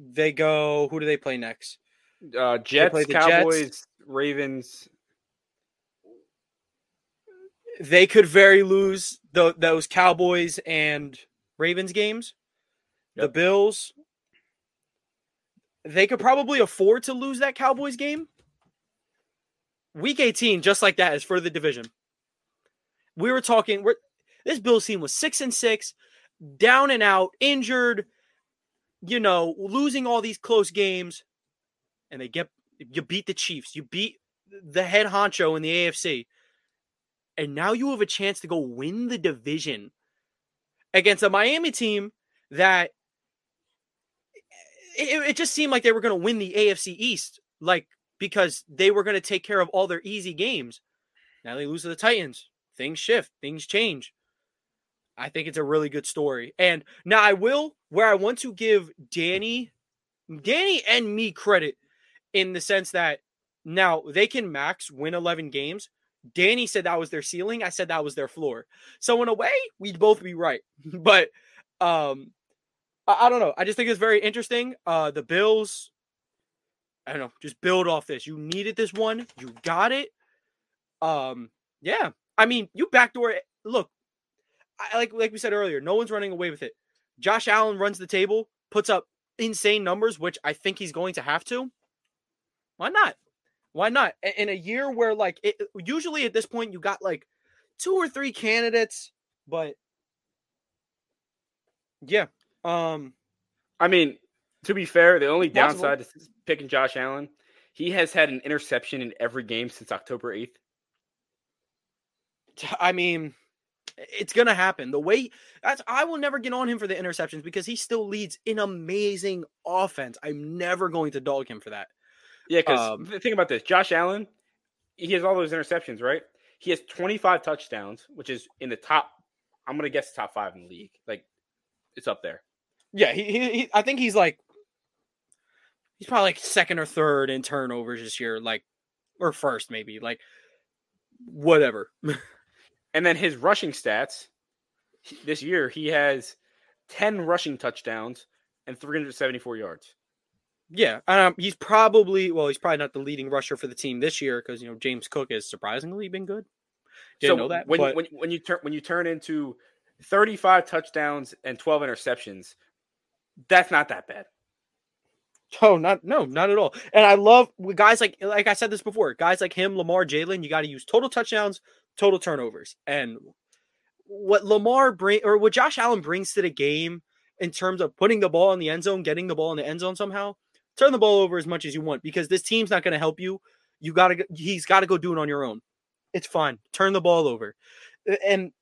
They go. Who do they play next? Uh, Jets, the Cowboys, Jets. Ravens. They could very lose tho- those Cowboys and Ravens games. The Bills. They could probably afford to lose that Cowboys game. Week 18, just like that, is for the division. We were talking. We're, this Bills team was six and six, down and out, injured. You know, losing all these close games, and they get you beat the Chiefs. You beat the head honcho in the AFC, and now you have a chance to go win the division against a Miami team that it, it just seemed like they were going to win the AFC East, like because they were going to take care of all their easy games. Now they lose to the Titans. Things shift, things change. I think it's a really good story. And now I will, where I want to give Danny, Danny and me credit in the sense that now they can max win 11 games. Danny said that was their ceiling. I said that was their floor. So in a way, we'd both be right. [laughs] but um I, I don't know. I just think it's very interesting. Uh the Bills, I don't know, just build off this. You needed this one. You got it. Um, yeah. I mean, you backdoor it. Look, I, like like we said earlier, no one's running away with it. Josh Allen runs the table, puts up insane numbers, which I think he's going to have to. Why not? Why not? In a year where like it, usually at this point you got like two or three candidates, but yeah. Um I mean, to be fair, the only Possible. downside to picking Josh Allen, he has had an interception in every game since October eighth. I mean, it's gonna happen. The way that's I will never get on him for the interceptions because he still leads an amazing offense. I'm never going to dog him for that. Yeah, because Um, think about this: Josh Allen, he has all those interceptions, right? He has 25 touchdowns, which is in the top. I'm gonna guess top five in the league. Like, it's up there. Yeah, he, he, he I think he's like he's probably like second or third in turnovers this year, like or first maybe, like whatever. [laughs] And then his rushing stats this year, he has 10 rushing touchdowns and 374 yards. Yeah, um, he's probably well, he's probably not the leading rusher for the team this year because you know James Cook has surprisingly been good. Didn't know that, when, but when when you turn when you turn into 35 touchdowns and 12 interceptions, that's not that bad. Oh, not no, not at all. And I love guys like like I said this before, guys like him, Lamar, Jalen. You got to use total touchdowns, total turnovers, and what Lamar bring or what Josh Allen brings to the game in terms of putting the ball in the end zone, getting the ball in the end zone somehow. Turn the ball over as much as you want because this team's not going to help you. You got to he's got to go do it on your own. It's fine. Turn the ball over, and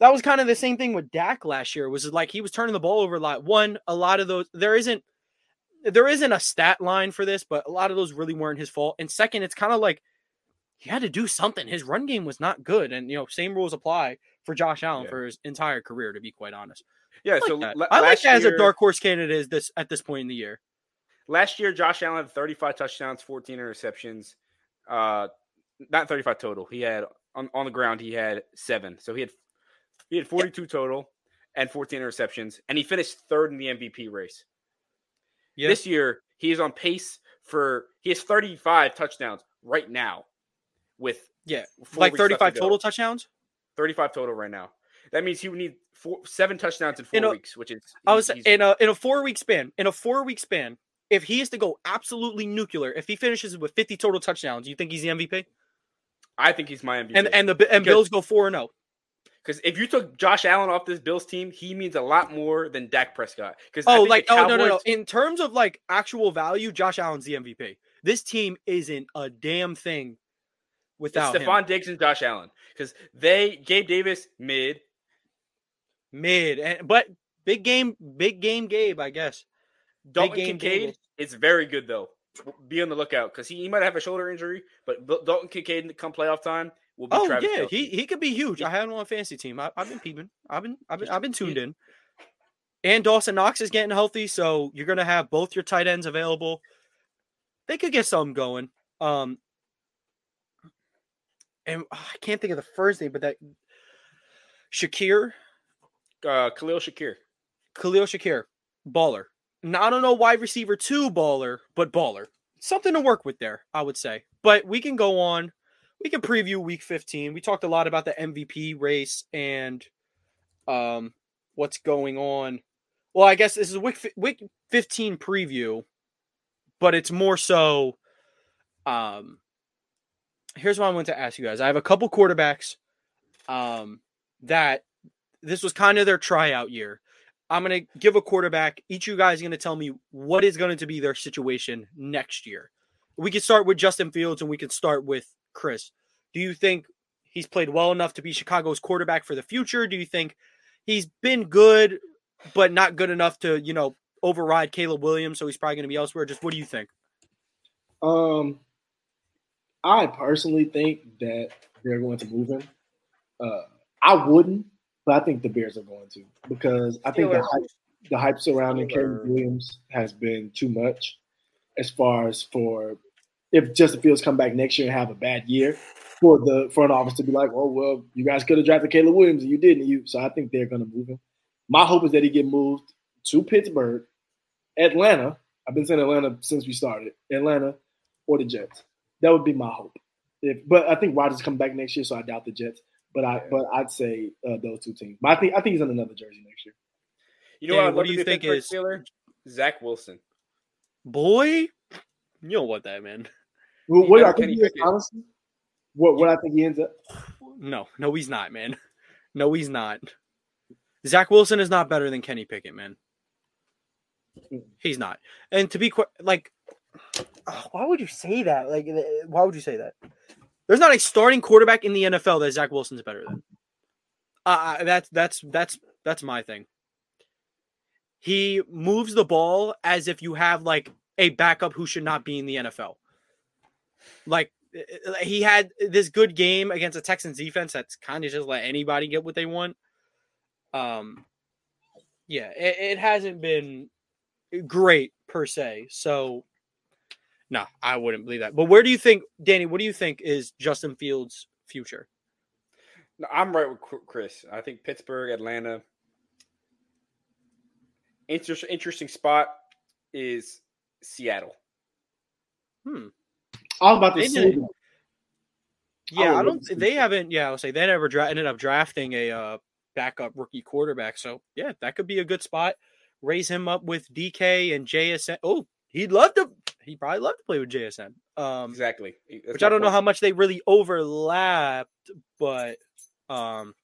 that was kind of the same thing with Dak last year. Was like he was turning the ball over a lot. One, a lot of those there isn't there isn't a stat line for this, but a lot of those really weren't his fault. And second, it's kind of like he had to do something. His run game was not good, and you know, same rules apply for Josh Allen Yeah. for his entire career. To be quite honest, Yeah, I like so that. la- I like that as a dark horse candidate is this at this point in the year. Last year, Josh Allen had 35 touchdowns, 14 interceptions. Uh, not 35 total. He had on, on the ground. He had seven. So he had he had 42 total and 14 interceptions, and he finished third in the MVP race. Yeah. This year, he is on pace for he has 35 touchdowns right now, with Yeah, like weeks left to 35 total touchdowns. 35 total right now. That means he would need four, seven touchdowns in four In a- weeks, which is I was in a in a four week span. In a four week span, if he is to go absolutely nuclear, if he finishes with 50 total touchdowns, you think he's the MVP? I think he's my MVP. And and the and Bills go four and oh. zero. Because if you took Josh Allen off this Bills team, he means a lot more than Dak Prescott. Because Oh, like oh no no no. In terms of like actual value, Josh Allen's the MVP. This team isn't a damn thing without it's him. Stefon Diggs and Josh Allen. Because they Gabe Davis mid, Mid, and, but big game, big game, Gabe. I guess. Dalton Kincaid is very good though. Be on the lookout because he, he might have a shoulder injury, but Dal- Dalton Kincaid come playoff time will be Oh Travis yeah, Kelce. he he could be huge. I had him on a fantasy team. I, I've been peeping. I've been I've been I've been tuned in. And Dawson Knox is getting healthy, so you're gonna have both your tight ends available. They could get something going. Um, and ah, I can't think of the first name, but that Shakir, uh, Khalil Shakir. Khalil Shakir, baller. I don't know wide receiver two baller, but baller. Something to work with there, I would say. But we can go on. We can preview week 15. We talked a lot about the MVP race and um what's going on. Well, I guess this is week week 15 preview, but it's more so um here's what I want to ask you guys. I have a couple quarterbacks um that this was kind of their tryout year. I'm going to give a quarterback. Each of you guys are going to tell me what is going to be their situation next year. We can start with Justin Fields and we can start with Chris. Do you think he's played well enough to be Chicago's quarterback for the future? Do you think he's been good, but not good enough to, you know, override Caleb Williams? So he's probably going to be elsewhere. Just what do you think? Um, I personally think that they're going to move him. Uh, I wouldn't, but I think the Bears are going to because I think the hype, the hype surrounding. Caleb Williams has been too much. As far as for if Justin Fields come back next year and have a bad year, for the front office to be like, "Oh well, you guys could have drafted Caleb Williams and you didn't." You so I think they're going to move him. My hope is that he get moved to Pittsburgh, Atlanta. I've been saying Atlanta since we started. Atlanta or the Jets. That would be my hope. If, but I think Rodgers come back next year, so I doubt the Jets. But I, but I'd say uh, those two teams. But I think I think he's on another jersey next year. You know Danny, what? What do you think is- Steeler? Zach Wilson. Boy, you don't want that, man. Well, what got I think he is, honestly, what what I think he ends up. No, no, he's not, man. No, he's not. Zach Wilson is not better than Kenny Pickett, man. He's not. And to be quite like, why would you say that? Like, why would you say that? There's not a starting quarterback in the NFL that Zach Wilson's better than. Uh, uh, that's that's that's that's my thing. He moves the ball as if you have like a backup who should not be in the NFL. Like uh, he had this good game against a Texans defense that's kind of just let anybody get what they want. Um, yeah, it, it hasn't been great per se. So, no, I wouldn't believe that. But where do you think, Danny? What do you think is Justin Fields' future? No, I'm right with Chris. I think Pittsburgh, Atlanta. Inter- interesting spot is Seattle. Hmm. I was about to They say didn't- that. Yeah, would I don't. They haven't. Yeah, I'll say they never dra- ended up drafting a uh, backup rookie quarterback. So yeah, that could be a good spot. Raise him up with DK and JSN. Oh, he'd love to. He'd probably love to play with JSN. Um, Exactly. That's which I don't know how much they really overlapped, but um,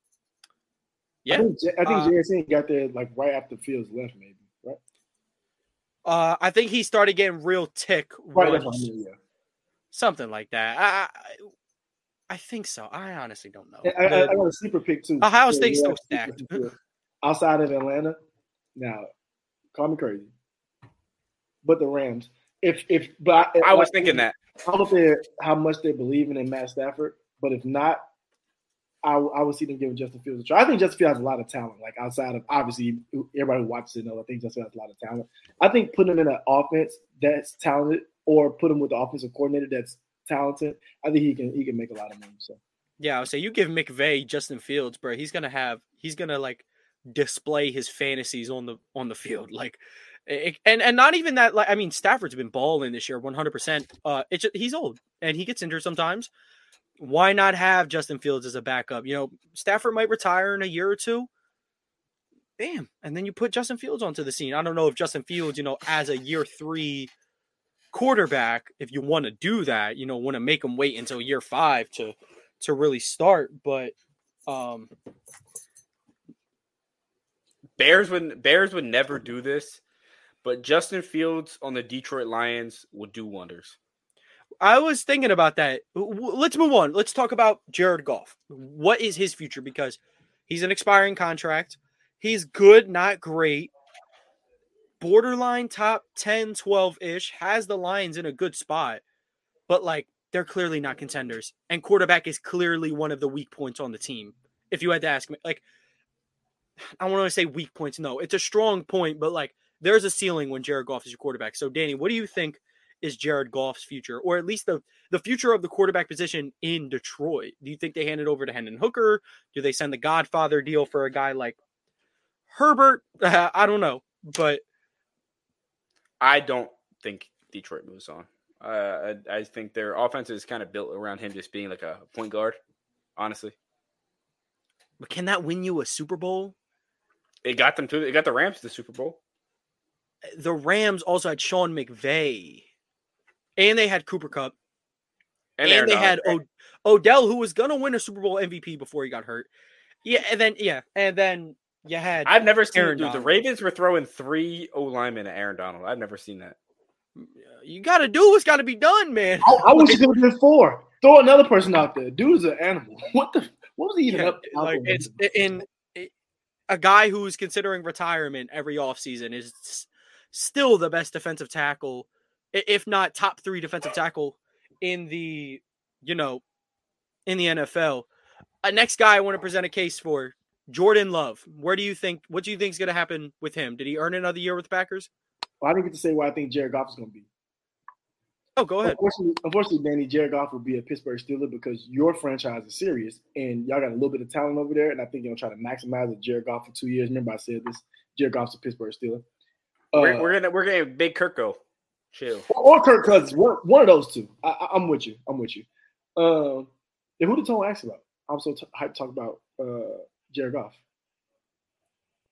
I yeah, think, J- I think Uh, JSN got there like right after Fields left, maybe. Right. uh, I think he started getting real tick. Right. Once- what I mean, yeah. something like that. I, I, I think so. I honestly don't know. I, I, The- I got a sleeper pick too. Ohio Yeah, State's yeah, so stacked. Outside of Atlanta, now call me crazy, but the Rams. If if but I was thinking that. I don't know if how much they're believing in Matt Stafford, but if not, I, I would see them giving Justin Fields a try. I think Justin Fields has a lot of talent. Like outside of obviously everybody who watches it knows I think Justin Fields has a lot of talent. I think putting him in an offense that's talented, or put him with the offensive coordinator that's talented, I think he can he can make a lot of moves. So Yeah, I would say you give McVay Justin Fields, bro. He's gonna have he's gonna like display his fantasies on the on the field, like, it- and and not even that. Like, I mean, Stafford's been balling this year, one hundred percent. Uh, it's he's old and he gets injured sometimes. Why not have Justin Fields as a backup? You know, Stafford might retire in a year or two. Bam, and then you put Justin Fields onto the scene. I don't know if Justin Fields, you know, as a year three quarterback, if you want to do that, you know, want to make him wait until year five to to really start. But um, Bears would Bears would never do this, but Justin Fields on the Detroit Lions would do wonders. I was thinking about that. Let's move on. Let's talk about Jared Goff. What is his future? Because he's an expiring contract. He's good, not great. borderline top 10, 12 ish, has the Lions in a good spot, but like they're clearly not contenders. And quarterback is clearly one of the weak points on the team. If you had to ask me, like, I don't want to say weak points. No, it's a strong point, but like there's a ceiling when Jared Goff is your quarterback. So, Danny, what do you think is Jared Goff's future, or at least the the future of the quarterback position in Detroit? Do you think they hand it over to Hendon Hooker? Do they send the Godfather deal for a guy like Herbert? Uh, [laughs] I don't know, but I don't think Detroit moves on. Uh, I, I think their offense is kind of built around him just being like a point guard. Honestly, but can that win you a Super Bowl? It got them to it got the Rams to the Super Bowl. The Rams also had Sean McVay, and they had Cooper Kupp, and, and they had o- Odell, who was gonna win a Super Bowl MVP before he got hurt. Yeah, and then yeah, and then you had. I've never seen Aaron dude, the Ravens were throwing three O linemen at Aaron Donald. I've never seen that. Mm, you got to do what's got to be done, man. I, I wish it could have been four. Throw another person out there. Dude's an animal. [laughs] What the? What was he even yeah, up? Like it's in a guy who's considering retirement every offseason is still the best defensive tackle, if not top three defensive tackle in the, you know, in the NFL. Uh, next guy I want to present a case for Jordan Love. Where do you think? What do you think is going to happen with him? Did he earn another year with the Packers? Well, I didn't get to say where I think Jared Goff is going to be. Oh, go ahead. Unfortunately, unfortunately, Danny, Jared Goff will be a Pittsburgh Steeler because your franchise is serious and y'all got a little bit of talent over there. And I think you're going to try to maximize the Jared Goff for two years. Remember, I said this Jared Goff's a Pittsburgh Steeler. Uh, we're, we're, gonna we're gonna big Kirko. Chill. Or, or Kirk Cousins. One, one of those two. I, am with you. I'm with you. Um, and who did Tone ask about? I'm so t- hyped to talk about uh, Jared Goff.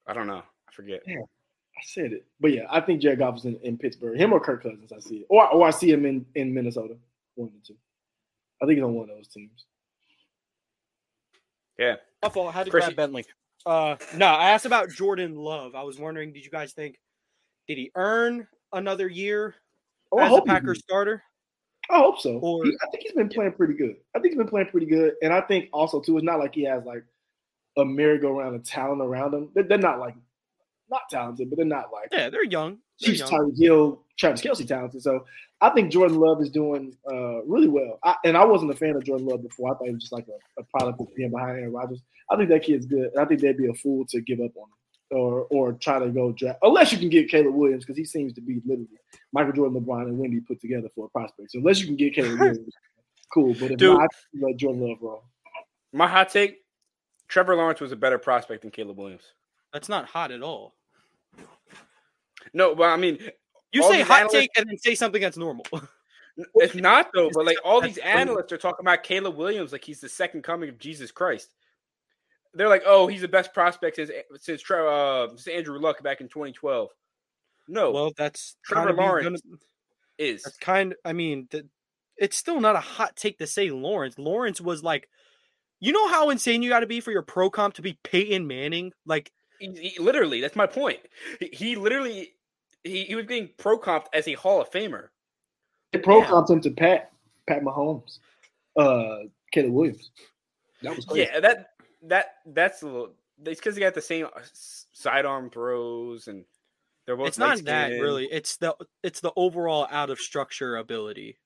I don't know. I forget. Yeah. I said it, but yeah, I think Jared Goff is in, in Pittsburgh. Him or Kirk Cousins, I see it, or or I see him in in Minnesota. One of the two. I think he's on one of those teams. Yeah. My fault. I had to Chris, grab Bentley. Uh, no, I asked about Jordan Love. I was wondering, did you guys think did he earn another year oh, as a Packers starter? I hope so. Or, I think he's been playing pretty good. I think he's been playing pretty good, and I think also too, it's not like he has like a merry-go-round of talent around him. They're, they're not like not talented, but they're not like yeah, they're young. Chiefs, Tyreek Hill, Travis Kelce talented. So I think Jordan Love is doing uh, really well. I, and I wasn't a fan of Jordan Love before. I thought he was just like a, a product of being behind Aaron Rodgers. I think that kid's good, and I think they'd be a fool to give up on him or or try to go draft unless you can get Caleb Williams because he seems to be literally Michael Jordan, LeBron, and Wemby put together for a prospect. So unless you can get Caleb [laughs] Williams, cool. But if Dude, not, I Jordan Love wrong. My hot take: Trevor Lawrence was a better prospect than Caleb Williams. That's not hot at all. No, but I mean, you say hot analysts, take and then say something that's normal. [laughs] It's not though, but like [laughs] all these analysts are talking about Caleb Williams like he's the second coming of Jesus Christ. They're like, oh, he's the best prospect since since, uh, since Andrew Luck back in 2012. No, well, that's Trevor Lawrence gonna, is. That's kind. I mean, the, it's still not a hot take to say Lawrence. Lawrence was like, you know how insane you got to be for your pro comp to be Peyton Manning, like he, he, literally, that's my point. He, he literally he, he was being pro comped as a Hall of Famer. They pro comped him to Pat Pat Mahomes, uh, Caleb Williams. That was crazy. yeah. That that that's a little. It's because they got the same uh, sidearm throws and they're both. It's not that really. It's the it's the overall out of structure ability.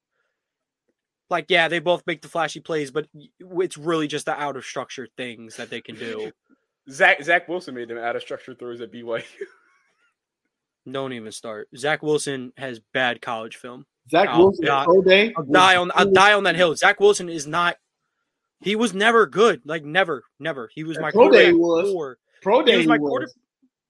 Like yeah, they both make the flashy plays, but it's really just the out of structure things that they can do. [laughs] Zach Zach Wilson made them out of structure throws at BYU. [laughs] Don't even start. Zach Wilson has bad college film. Zach I'll Wilson, die, pro day, I'll die on I'll die on that hill. Zach Wilson is not. He was never good. Like never, never. He was my pro day was four. pro day. He was my was. quarter.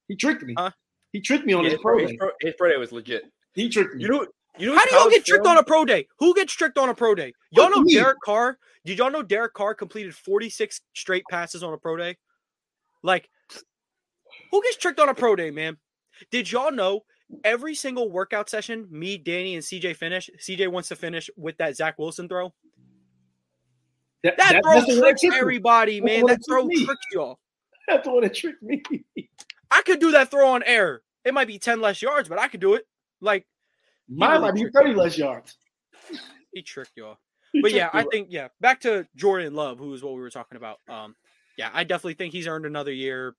He tricked me. Huh? He tricked me on yeah, his pro, day. His pro, his pro day was legit. He tricked me. You know, you know How do y'all get tricked on a pro day? Who gets tricked on a pro day? Y'all know Derek Carr? Did y'all know Derek Carr completed 46 straight passes on a pro day? Like, who gets tricked on a pro day, man? Did y'all know every single workout session, me, Danny, and CJ finish? CJ wants to finish with that Zach Wilson throw. That, that, that throw tricks everybody, man. That throw me. tricks y'all. [laughs] That's the one that tricked me. I could do that throw on air. It might be 10 less yards, but I could do it. Like, mine might be 30 less yards. He tricked y'all. [laughs] But yeah, I think, yeah, back to Jordan Love, who is what we were talking about. Um, yeah, I definitely think he's earned another year.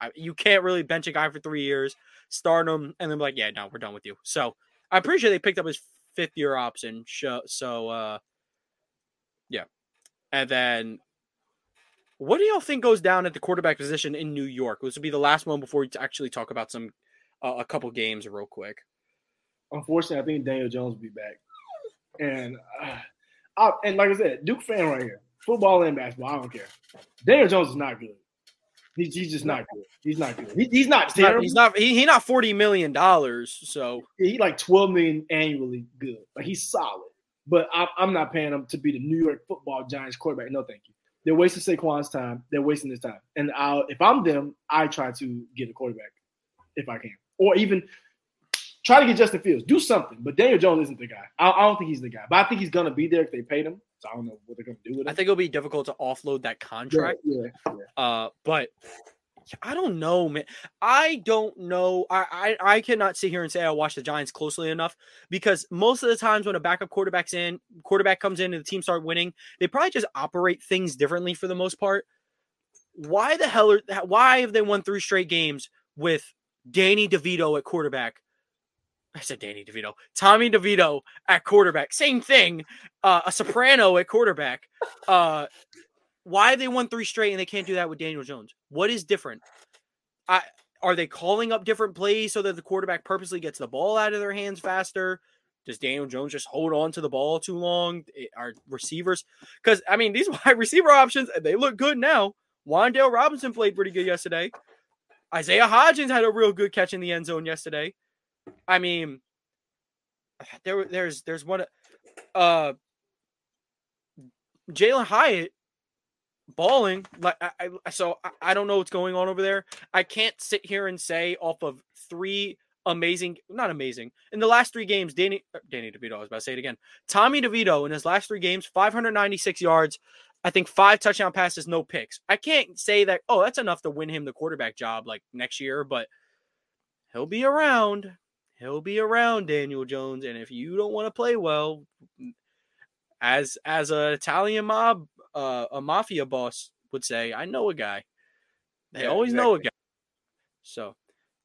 I, you can't really bench a guy for three years, start him, and then be like, yeah, no, we're done with you. So I'm pretty sure they picked up his fifth year option. So, uh. And then what do y'all think goes down at the quarterback position in New York? This will be the last one before we actually talk about some uh, a couple games real quick. Unfortunately, I think Daniel Jones will be back, and uh, I, and like I said, Duke fan right here, football and basketball, I don't care. Daniel Jones is not good. He's, he's just not good. He's not good. He, he's not he's not, he's not he, he not forty million dollars. So he like twelve million annually. Good. Like he's solid. But I'm, I'm not paying them to be the New York Football Giants quarterback. No, thank you. They're wasting Saquon's time. They're wasting his time. And I'll, if I'm them, I try to get a quarterback if I can, or even try to get Justin Fields. Do something. But Daniel Jones isn't the guy. I, I don't think he's the guy. But I think he's gonna be there if they paid him. So I don't know what they're gonna do with it. I think it'll be difficult to offload that contract. Yeah, yeah, yeah. Uh, but I don't know, man. I don't know. I, I I cannot sit here and say I watch the Giants closely enough because most of the times when a backup quarterback's in, quarterback comes in and the team start winning, they probably just operate things differently for the most part. Why the hell are why have they won three straight games with Danny DeVito at quarterback? I said Danny DeVito, Tommy DeVito at quarterback, same thing. Uh, a soprano at quarterback. Uh, why have they won three straight and they can't do that with Daniel Jones? What is different? I are they calling up different plays so that the quarterback purposely gets the ball out of their hands faster? Does Daniel Jones just hold on to the ball too long? Are receivers because I mean these [laughs] wide receiver options they look good now. Wan'Dale Robinson played pretty good yesterday. Isaiah Hodgins had a real good catch in the end zone yesterday. I mean, [sighs] there there's there's one uh Jalin Hyatt balling like I, I so I, I, don't know what's going on over there. I can't sit here and say off of three amazing, not amazing. In the last three games, Danny uh, Danny DeVito, I was about to say it again. Tommy DeVito in his last three games, 596 yards, I think five touchdown passes, no picks. I can't say that, oh, that's enough to win him the quarterback job like next year, but he'll be around. He'll be around, Daniel Jones. And if you don't want to play well, as as an Italian mob uh, a mafia boss would say, I know a guy. They yeah, always exactly. know a guy. So,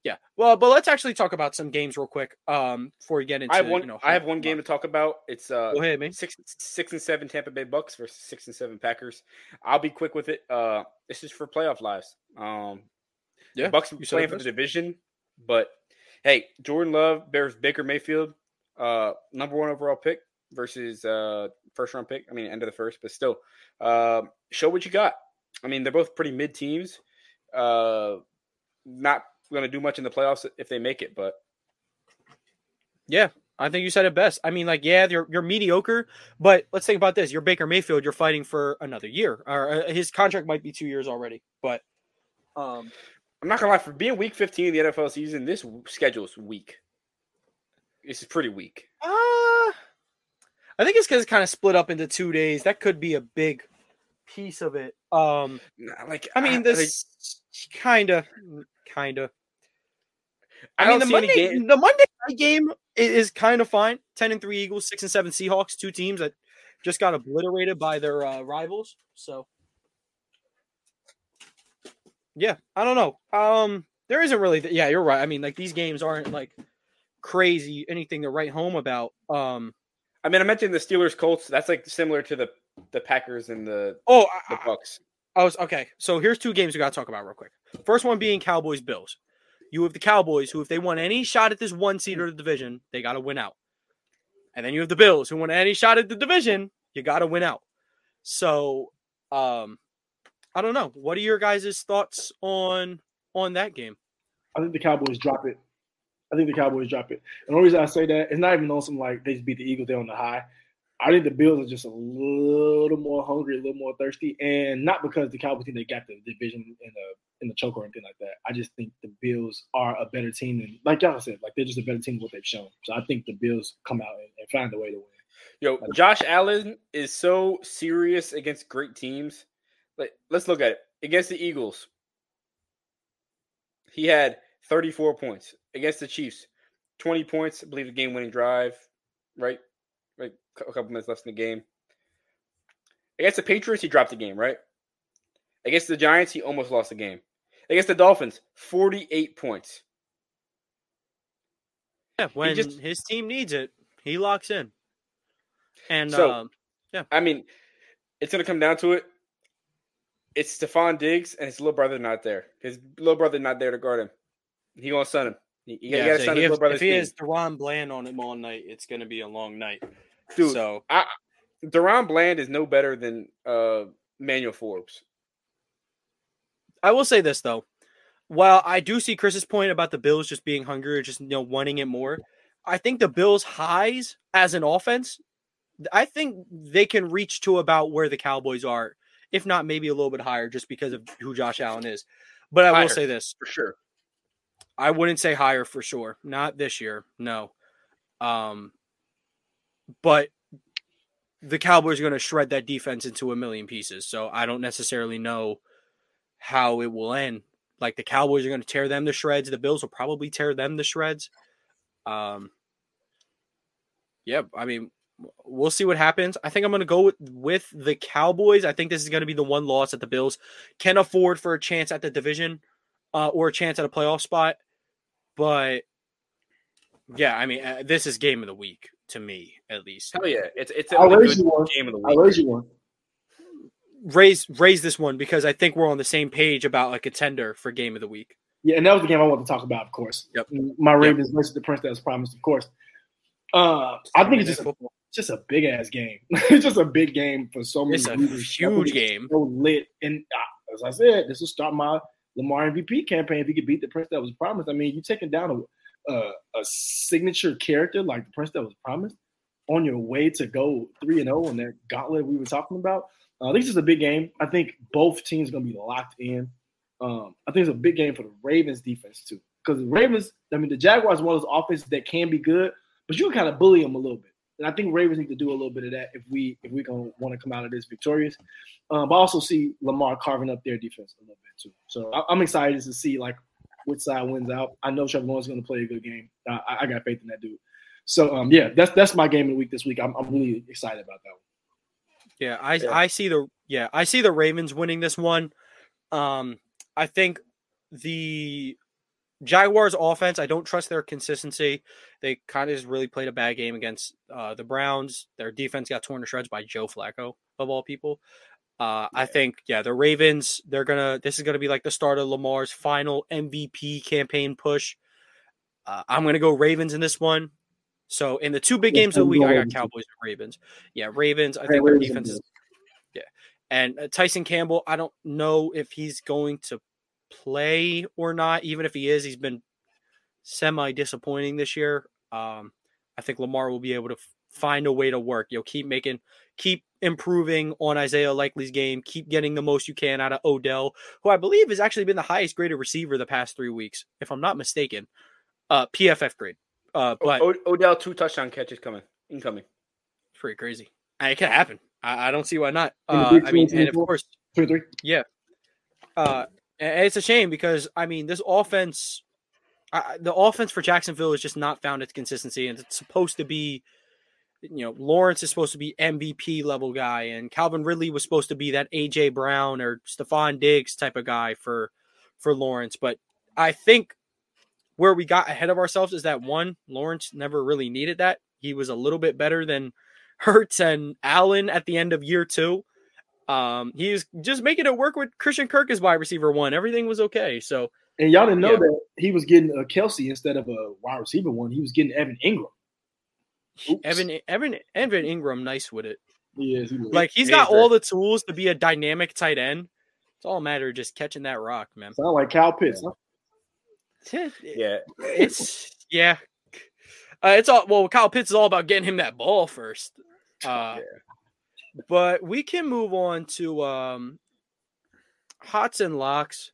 yeah. Well, but let's actually talk about some games real quick um, before we get into. I have one. You know, I have one game to talk about. It's uh, Go ahead, man. six six and seven Tampa Bay Bucks versus six and seven Packers. I'll be quick with it. Uh, this is for playoff lives. Um, yeah, Bucks you playing for the division, but hey, Jordan Love bears Baker Mayfield, uh, number one overall pick versus uh first round pick. I mean, end of the first, but still, uh, show what you got. I mean, they're both pretty mid teams. Uh, not going to do much in the playoffs if they make it, but yeah, I think you said it best. I mean, like, yeah, you're you're mediocre, but let's think about this: you're Baker Mayfield. You're fighting for another year, or uh, his contract might be two years already. But um, I'm not gonna lie, for being week 15 of the NFL season, this schedule is weak. This is pretty weak. Uh, I think it's because it's kind of split up into two days. That could be a big piece of it. Um, like I mean, this kind of, kind of. I, mean, the Monday, the Monday night game is kind of fine. Ten and three Eagles, six and seven Seahawks, two teams that just got obliterated by their uh, rivals. So, yeah, I don't know. Um, there isn't really. Th- yeah, you're right. I mean, like these games aren't like crazy anything to write home about. Um, I mean, I mentioned the Steelers Colts. That's like similar to the the Packers and the oh the Bucks. I, I was okay. So here's two games we got to talk about real quick. First one being Cowboys Bills. You have the Cowboys who, if they want any shot at this one seed of the division, they got to win out. And then you have the Bills who want any shot at the division, you got to win out. So, um, I don't know. What are your guys' thoughts on on that game? I think the Cowboys drop it I think the Cowboys drop it. And the only reason I say that it's not even on some like they just beat the Eagles, they're on the high. I think the Bills are just a little more hungry, a little more thirsty, and not because the Cowboys think they got the division in the in the choke or anything like that. I just think the Bills are a better team than, like y'all said, like they're just a better team than what they've shown. So I think the Bills come out and, and find a way to win. Yo, Josh Allen is so serious against great teams. Like, let's look at it against the Eagles. He had 34 points against the Chiefs. 20 points, I believe the game winning drive, right? Right, a couple minutes left in the game. Against the Patriots, he dropped the game, right? Against the Giants, he almost lost the game. against the Dolphins, 48 points. Yeah, when just- his team needs it, he locks in. And So- um, yeah, I mean, it's going to come down to it. It's Stefon Diggs and his little brother not there. His little brother not there to guard him. He gonna son him. You, you yeah, gotta so son he his little brother's if he team. has DaRon Bland on him all night, it's going to be a long night. Dude, so I, DaRon Bland is no better than uh, Manuel Forbes. I will say this though. While I do see Chris's point about the Bills just being hungry or just you know wanting it more, I think the Bills' highs as an offense, I think they can reach to about where the Cowboys are, if not maybe a little bit higher, just because of who Josh Allen is. But I Higher. will say this: For sure. I wouldn't say higher for sure. Not this year, no. Um, but the Cowboys are going to shred that defense into a million pieces. So I don't necessarily know how it will end. Like the Cowboys are going to tear them to shreds. The Bills will probably tear them to shreds. Um, yeah, I mean, we'll see what happens. I think I'm going to go with, with the Cowboys. I think this is going to be the one loss that the Bills can afford for a chance at the division uh, or a chance at a playoff spot. But yeah, I mean, uh, this is game of the week to me, at least. Hell yeah. It's it's a I'll really raise good game of the week. I'll raise you one. Raise raise this one because I think we're on the same page about like a contender for game of the week. Yeah, and that was the game I wanted to talk about, of course. Yep. My Ravens versus the Prince that was promised, of course. Uh, I think it's just a, just a big ass game. [laughs] it's just a big game for so many. It's a reasons. huge game. So lit, and uh, as I said, this will start my Lamar MVP campaign. If he could beat the Prince that was promised, I mean, you taking down a, a a signature character like the Prince that was promised on your way to go three and zero on that gauntlet we were talking about. Uh, I think it's just a big game. I think both teams are going to be locked in. Um, I think it's a big game for the Ravens defense too, because the Ravens. I mean, the Jaguars one of those offenses that can be good, but you can kind of bully them a little bit. And I think Ravens need to do a little bit of that if we if we gonna want to come out of this victorious. Um, but I also see Lamar carving up their defense a little bit too. So I, I'm excited to see like which side wins out. I know Trevor Lawrence is going to play a good game. I, I got faith in that dude. So um, yeah, that's that's my game of the week this week. I'm, I'm really excited about that one. Yeah, I Yeah. I see the yeah I see the Ravens winning this one. Um, I think the Jaguars offense. I don't trust their consistency. They kind of just really played a bad game against uh, the Browns. Their defense got torn to shreds by Joe Flacco of all people. Uh, I think yeah, the Ravens. They're gonna. This is gonna be like the start of Lamar's final MVP campaign push. Uh, I'm gonna go Ravens in this one. So in the two big Yeah, games of the week, I got Cowboys and Ravens. Yeah, Ravens. I Yeah, think their Ravens and defense is Bills. and uh, Tyson Campbell, I don't know if he's going to play or not. Even if he is, he's been semi disappointing this year. Um, I think Lamar will be able to f- find a way to work. You'll keep making, keep improving on Isaiah Likely's game. Keep getting the most you can out of Odell, who I believe has actually been the highest graded receiver the past three weeks, if I'm not mistaken. Uh, PFF grade. Uh, but O- Odell two touchdown catches coming incoming. it's pretty crazy. It can happen. I, I don't see why not. In Uh, I mean, and of course, Two or three. uh, and it's a shame because I mean this offense, I, the offense for Jacksonville has just not found its consistency, and it's supposed to be, you know, Lawrence is supposed to be MVP level guy, and Calvin Ridley was supposed to be that AJ Brown or Stefon Diggs type of guy for for Lawrence, but I think where we got ahead of ourselves is that one Lawrence never really needed that. He was a little bit better than [laughs] Hurts and Allen at the end of year two. Um, he was just making it work with Christian Kirk as wide receiver one. Everything was okay. So And y'all didn't know Yeah. that he was getting a Kelce instead of a wide receiver one. He was getting Evan Engram. Oops. Evan, Evan, Evan Engram, nice with it. Yes, he was. Like he's He got all the tools to be a dynamic tight end. It's all a matter of just catching that rock, man. sound like Kyle Pitts. huh? [laughs] Yeah, It's yeah. Uh, it's all well. Kyle Pitts is all about getting him that ball first. Uh, But we can move on to um, hots and locks.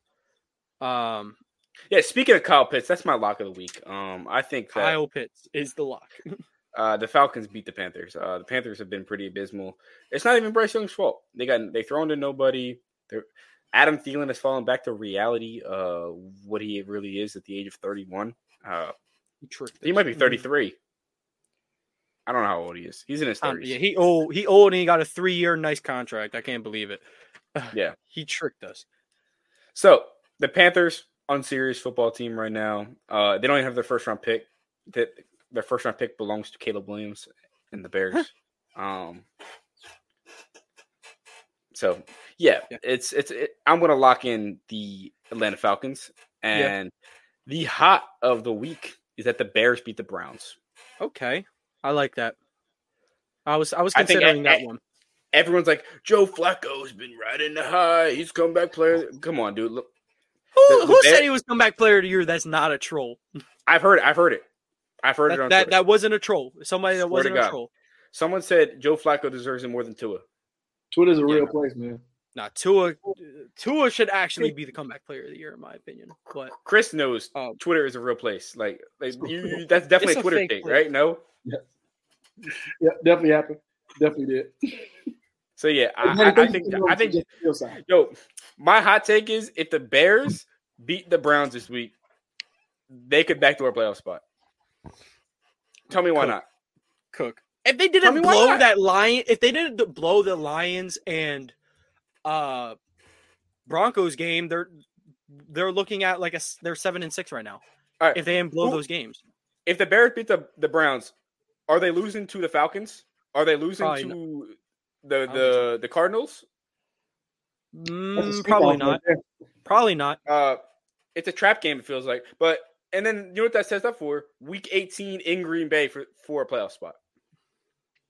Um, yeah. Speaking of Kyle Pitts, that's my lock of the week. Um, I think that Kyle Pitts is the lock. [laughs] uh, the Falcons beat the Panthers. Uh, the Panthers have been pretty abysmal. It's not even Bryce Young's fault. They got they thrown to nobody. They're, Adam Thielen has fallen back to reality. Uh, what he really is at the age of thirty one. Uh, He he might be thirty three. I don't know how old he is. He's in his Um, thirties. yeah, he old. He old, and he got a three year nice contract. I can't believe it. [sighs] Yeah. he tricked us. So the Panthers, unserious football team right now. Uh, they don't even have their first round pick. That their first round pick belongs to Caleb Williams and the Bears. um, so yeah, Yeah. it's it's. It, I'm gonna lock in the Atlanta Falcons, and the hot of the week is that the Bears beat the Browns. Okay, I like that. I was I was I think considering I- that I- one. Everyone's like, Joe Flacco's been riding the high. He's comeback player. Come on, dude. Look, Who, the- the who Bear- said he was comeback player of the year? That's not a troll. I've heard it. I've heard it. I've heard it That on that, Twitter. that wasn't a troll. Somebody that Swear wasn't a God. troll. Someone said Joe Flacco deserves it more than Tua. Twitter's a Yeah. real place, man. Nah, Tua Tua should actually be the comeback player of the year in my opinion. But Chris knows Oh. Twitter is a real place. Like, like you, [laughs] you- that's definitely a a Twitter fake thing, place. right? No. Yeah, definitely happened. Definitely did. So yeah, I, I, I think you for I think Justin Fields side. yo, my hot take is if the Bears beat the Browns this week, they could backdoor a playoff spot. Tell me why Cool. not? Cook. If they didn't me blow that lion, if they didn't blow the Lions and uh Broncos game, they're they're looking at like a they're seven and six right now. All right. If they didn't blow Who- those games, If the Bears beat the, the Browns, are they losing to the Falcons? Are they losing Probably to the don't think the the Cardinals? Mm, probably not. right. Probably not. Uh, it's a trap game. It feels like, but and then you know what that sets up for? Week 18 in Green Bay for for a playoff spot.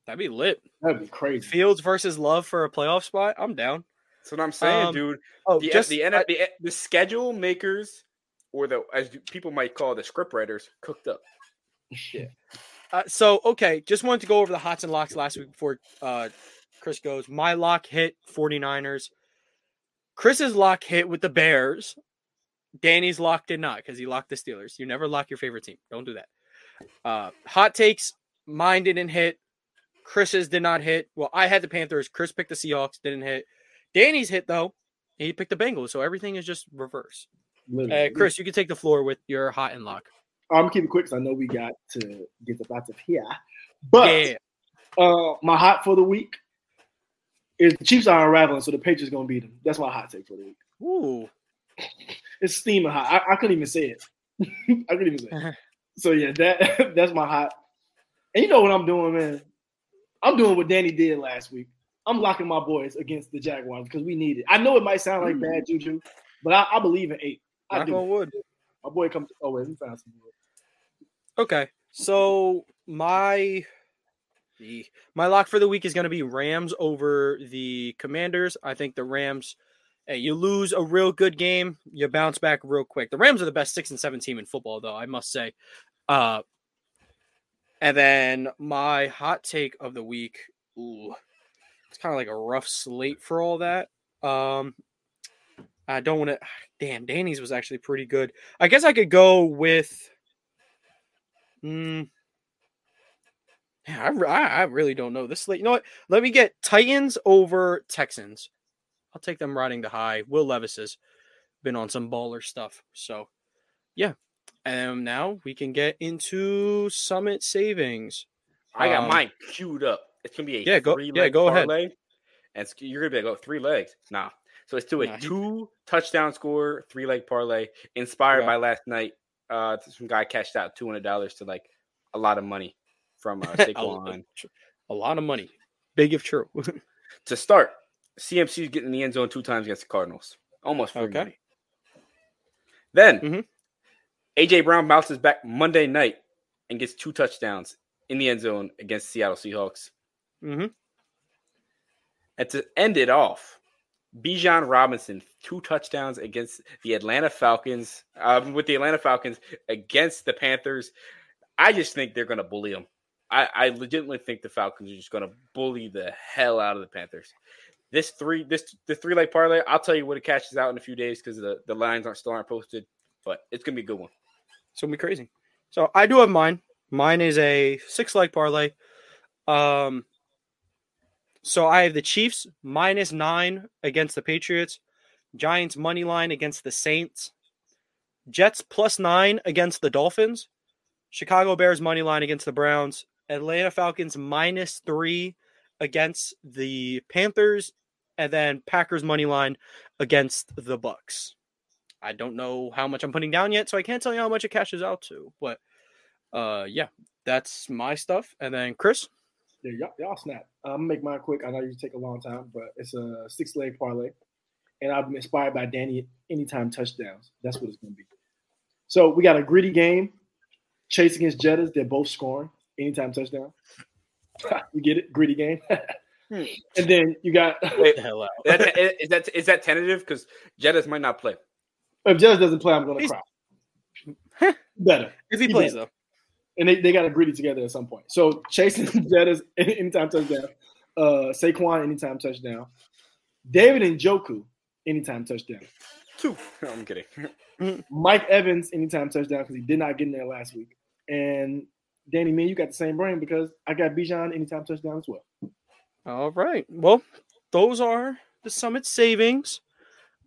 That'd be lit. That'd be crazy. Fields versus Love for a playoff spot. I'm down. That's what I'm saying, Um, dude. Oh, The just the, N- the the schedule makers, or the as people might call the script writers, cooked up. [laughs] Uh, so okay, just wanted to go over the hots and locks last week before uh, Chris goes. My lock hit 49ers. Chris's lock hit with the Bears. Danny's lock did not because he locked the Steelers. You never lock your favorite team. Don't do that. Uh, hot takes. Mine didn't hit. Chris's did not hit. Well, I had the Panthers. Chris picked the Seahawks. Didn't hit. Danny's hit though. He picked the Bengals. So everything is just reverse. Uh, Chris, you can take the floor with your hot and lock. I'm gonna keep it quick because I know we got to get the out of here. But yeah. uh, my hot for the week is the Chiefs are unraveling, so the Patriots gonna beat them. That's my hot take for the week. Ooh. [laughs] It's steaming hot. I, I couldn't even say it. [laughs] I couldn't even say it. So yeah, that [laughs] that's my hot. And you know what I'm doing, man? I'm doing what Danny did last week. I'm locking my boys against the Jaguars because we need it. I know it might sound like bad juju, but I, I believe in eight. I Knock do. on wood. My boy comes. Oh wait, we found some. wood. Okay, so my my lock for the week is going to be Rams over the Commanders. I think the Rams. Hey, you lose a real good game, you bounce back real quick. The Rams are the best six and seven team in football, though I must say. Uh, and then my hot take of the week. Ooh, it's kind of like a rough slate for all that. Um, I don't want to. Damn, Danny's was actually pretty good. I guess I could go with. Mm, yeah, I, I, really don't know this. You know what? Let me get Titans over Texans. I'll take them riding the high. Will Levis has been on some baller stuff. So, yeah. And now we can get into Summit Savings. I got Um, mine queued up. It's gonna be a Yeah, go- three yeah, leg go ahead. parlay, and it's, you're gonna be like, oh, three legs. Nah. So it's to a Nah, he- two touchdown score, three leg parlay, inspired Yeah. by last night. Uh, some guy cashed out two hundred dollars to like a lot of money from uh, [laughs] a, Saquon. a lot of money. Big if true. [laughs] to start, CMC is getting in the end zone two times against the Cardinals, almost free Okay. money. Then Mhm. AJ Brown bounces back Monday night and gets two touchdowns in the end zone against Seattle Seahawks. Mm-hmm. And to end it off, Bijan Robinson, two touchdowns against the Atlanta Falcons, um, with the Atlanta Falcons against the Panthers. I just think they're going to bully them. I, I legitimately think the Falcons are just going to bully the hell out of the Panthers. This three, this the three leg parlay. I'll tell you what it cashes out in a few days because the, the lines aren't still aren't posted, but it's gonna be a good one. It's gonna be crazy. So I do have mine. Mine is a six leg parlay. Um, so I have the Chiefs minus nine against the Patriots, Giants money line against the Saints, Jets plus nine against the Dolphins, Chicago Bears money line against the Browns, Atlanta Falcons minus three against the Panthers, and then Packers money line against the Bucks. I don't know how much I'm putting down yet, so I can't tell you how much it cashes out to. But uh, yeah, that's my stuff. And then Chris, Yeah, y'all, y'all snap. I'm gonna make mine quick. I know you take a long time, but it's a six leg parlay, and I've been inspired by Danny anytime touchdowns. That's what it's gonna be. So we got a gritty game. Chase against Jettas. They're both scoring anytime touchdown. [laughs] you get it, gritty game. [laughs] Hmm. and then you got Wait, the [laughs] hell out. is that, is that is that tentative? Because Jettas might not play. if Jettas doesn't play, I'm gonna He's- cry. Better. if he he plays bet. though. And they, they got to gritty together at some point. So Chase and Jettas anytime touchdown. Uh, Saquon anytime touchdown. David Njoku anytime touchdown. Two. [laughs] I'm kidding. [laughs] Mike Evans anytime touchdown because he did not get in there last week. And Danny, man, you got the same brain because I got Bijan anytime touchdown as well. All right. Well, those are the Summit savings.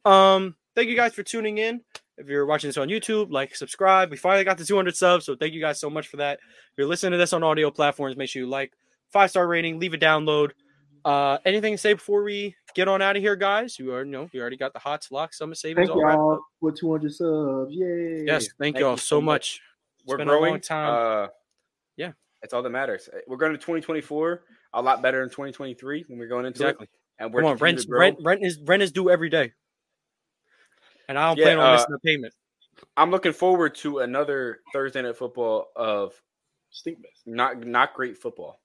Um, thank you guys for tuning in. If you're watching this on YouTube, like, subscribe. We finally got to 200 subs, so thank you guys so much for that. If you're listening to this on audio platforms, make sure you like, five star rating, leave a download. Uh, anything to say before we get on out of here, guys? You are, you know, you already got the hot lock Summit savings. Thank all y'all for 200 subs. Yay. Yes, thank, Thank y'all you so so much. We're been a long growing. time. Uh, Yeah. it's all that matters. Uh, We're going to 2024 a lot better in 2023 when we're going into Exactly. it. And we're Come on, rent, rent, rent is rent is due every day, and I don't Yeah, plan on uh, missing a payment. I'm looking forward to another Thursday night football of Stink best. not not great football.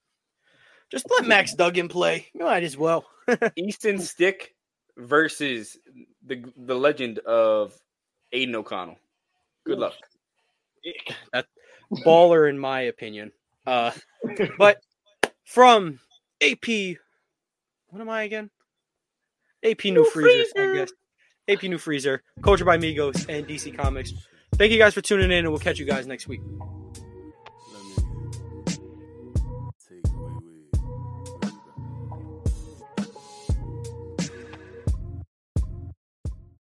Just let Max Duggan play. You might as well. [laughs] Easton Stick versus the the legend of Aidan O'Connell. Good luck. [laughs] Baller, in my opinion. Uh, [laughs] but from AP, what am I again? AP New, New Freezers, I guess. AP New Freezer, Culture by Migos, and DC Comics. Thank you guys for tuning in, and we'll catch you guys next week.